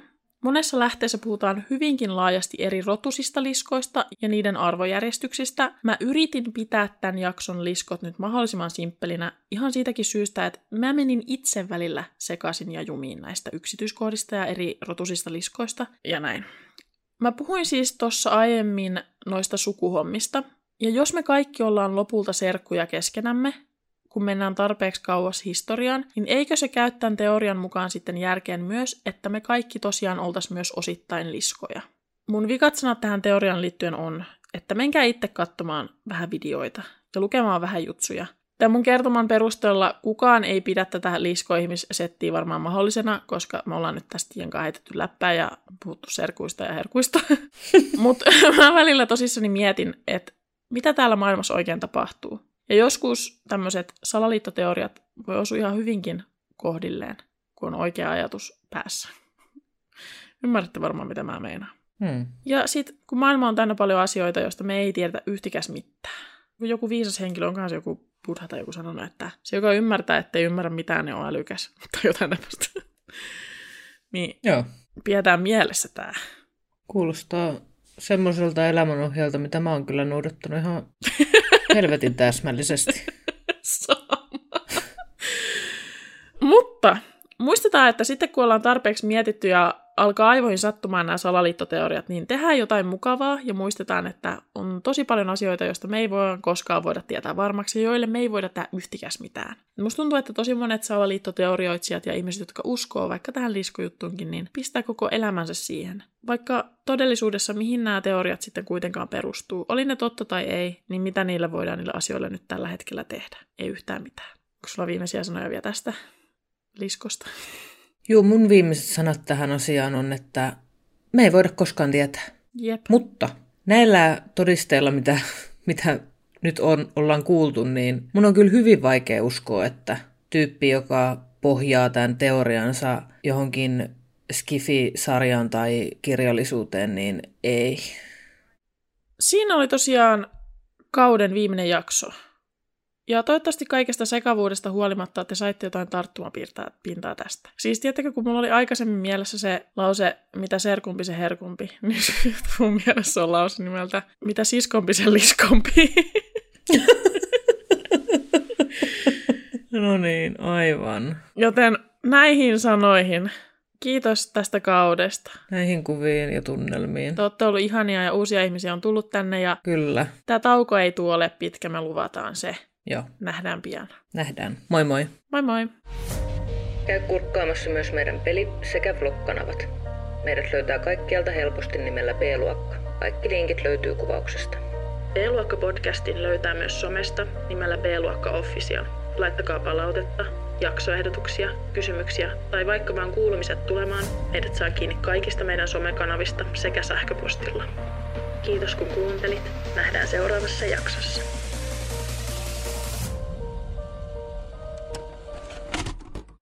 Monessa lähteessä puhutaan hyvinkin laajasti eri rotusista liskoista ja niiden arvojärjestyksistä. Mä yritin pitää tämän jakson liskot nyt mahdollisimman simppelinä ihan siitäkin syystä, että mä menin itse välillä sekaisin ja jumiin näistä yksityiskohdista ja eri rotusista liskoista ja näin. Mä puhuin siis tuossa aiemmin noista sukuhommista, ja jos me kaikki ollaan lopulta serkkuja keskenämme, kun mennään tarpeeksi kauas historiaan, niin eikö se käy tämän teorian mukaan sitten järkeen myös, että me kaikki tosiaan oltaisiin myös osittain liskoja? Mun vikat sanat tähän teorian liittyen on, että menkää itse katsomaan vähän videoita ja lukemaan vähän jutsuja. Tämän mun kertoman perusteella kukaan ei pidä tätä liskoihmissettiä varmaan mahdollisena, koska me ollaan nyt tästä tien heitetty läppää ja puhuttu serkuista ja herkuista. [LAUGHS] Mutta [LAUGHS] mä välillä tosissani mietin, että mitä täällä maailmassa oikein tapahtuu. Ja joskus tämmöiset salaliittoteoriat voi osua ihan hyvinkin kohdilleen, kun on oikea ajatus päässä. [LAUGHS] Ymmärrätte varmaan, mitä mä meinaan. Hmm. Ja sitten, kun maailma on täynnä paljon asioita, joista me ei tiedetä yhtikäs mitään. Kun joku viisas henkilö, onkohan se joku buddha tai joku sanonut, että se, joka ymmärtää, ettei ymmärrä mitään, niin on älykäs. [LAUGHS] Tai jotain tämmöistä. [LAUGHS] niin Joo. pidetään mielessä tämä. Kuulostaa semmoiselta elämänohjelta, mitä mä oon kyllä noudattanut ihan helvetin täsmällisesti. [LAUGHS] Mutta muistetaan, että sitten kun ollaan tarpeeksi mietitty ja alkaa aivoihin sattumaan nämä salaliittoteoriat, niin tehdään jotain mukavaa ja muistetaan, että on tosi paljon asioita, joista me ei voi koskaan voida tietää varmaksi joille me ei voida tehdä yhtikäs mitään. Musta tuntuu, että tosi monet salaliittoteorioitsijat ja ihmiset, jotka uskoo vaikka tähän liskojuttuunkin, niin pistää koko elämänsä siihen. Vaikka todellisuudessa mihin nämä teoriat sitten kuitenkaan perustuu, oli ne totta tai ei, niin mitä niille voidaan niille asioille nyt tällä hetkellä tehdä? Ei yhtään mitään. Onko sulla viimeisiä sanoja vielä tästä liskosta? Joo, mun viimeiset sanat tähän asiaan on, että me ei voida koskaan tietää. Jep. Mutta näillä todisteilla, mitä, mitä nyt on, ollaan kuultu, niin mun on kyllä hyvin vaikea uskoa, että tyyppi, joka pohjaa tämän teoriansa johonkin Skifi-sarjaan tai kirjallisuuteen, niin ei. Siinä oli tosiaan kauden viimeinen jakso. Ja toivottavasti kaikesta sekavuudesta huolimatta te saitte jotain tarttumapintaa pintaa tästä. Siis tiedättekö, kun mulla oli aikaisemmin mielessä se lause, mitä serkumpi se herkumpi, [LAUGHS] niin mun mielessä on lause nimeltä, mitä siskompi se liskompi. [LAUGHS] No niin, aivan. Joten näihin sanoihin kiitos tästä kaudesta. Näihin kuviin ja tunnelmiin. Te olette ollut ihania ja uusia ihmisiä on tullut tänne ja Kyllä. tämä tauko ei tule pitkä, me luvataan se. Joo, Nähdään pian. nähdään. Moi moi. Moi moi! Käy kurkkaamassa myös meidän peli- sekä vlog-kanavat. Meidät löytää kaikkialta helposti nimellä B-luokka. Kaikki linkit löytyy kuvauksesta. B-luokka-podcastin löytää myös somesta nimellä B-luokka Official. Laittakaa palautetta, jaksoehdotuksia, kysymyksiä tai vaikka vaan kuulumiset tulemaan. Meidät saa kiinni kaikista meidän somekanavista sekä sähköpostilla. Kiitos kun kuuntelit. Nähdään seuraavassa jaksossa.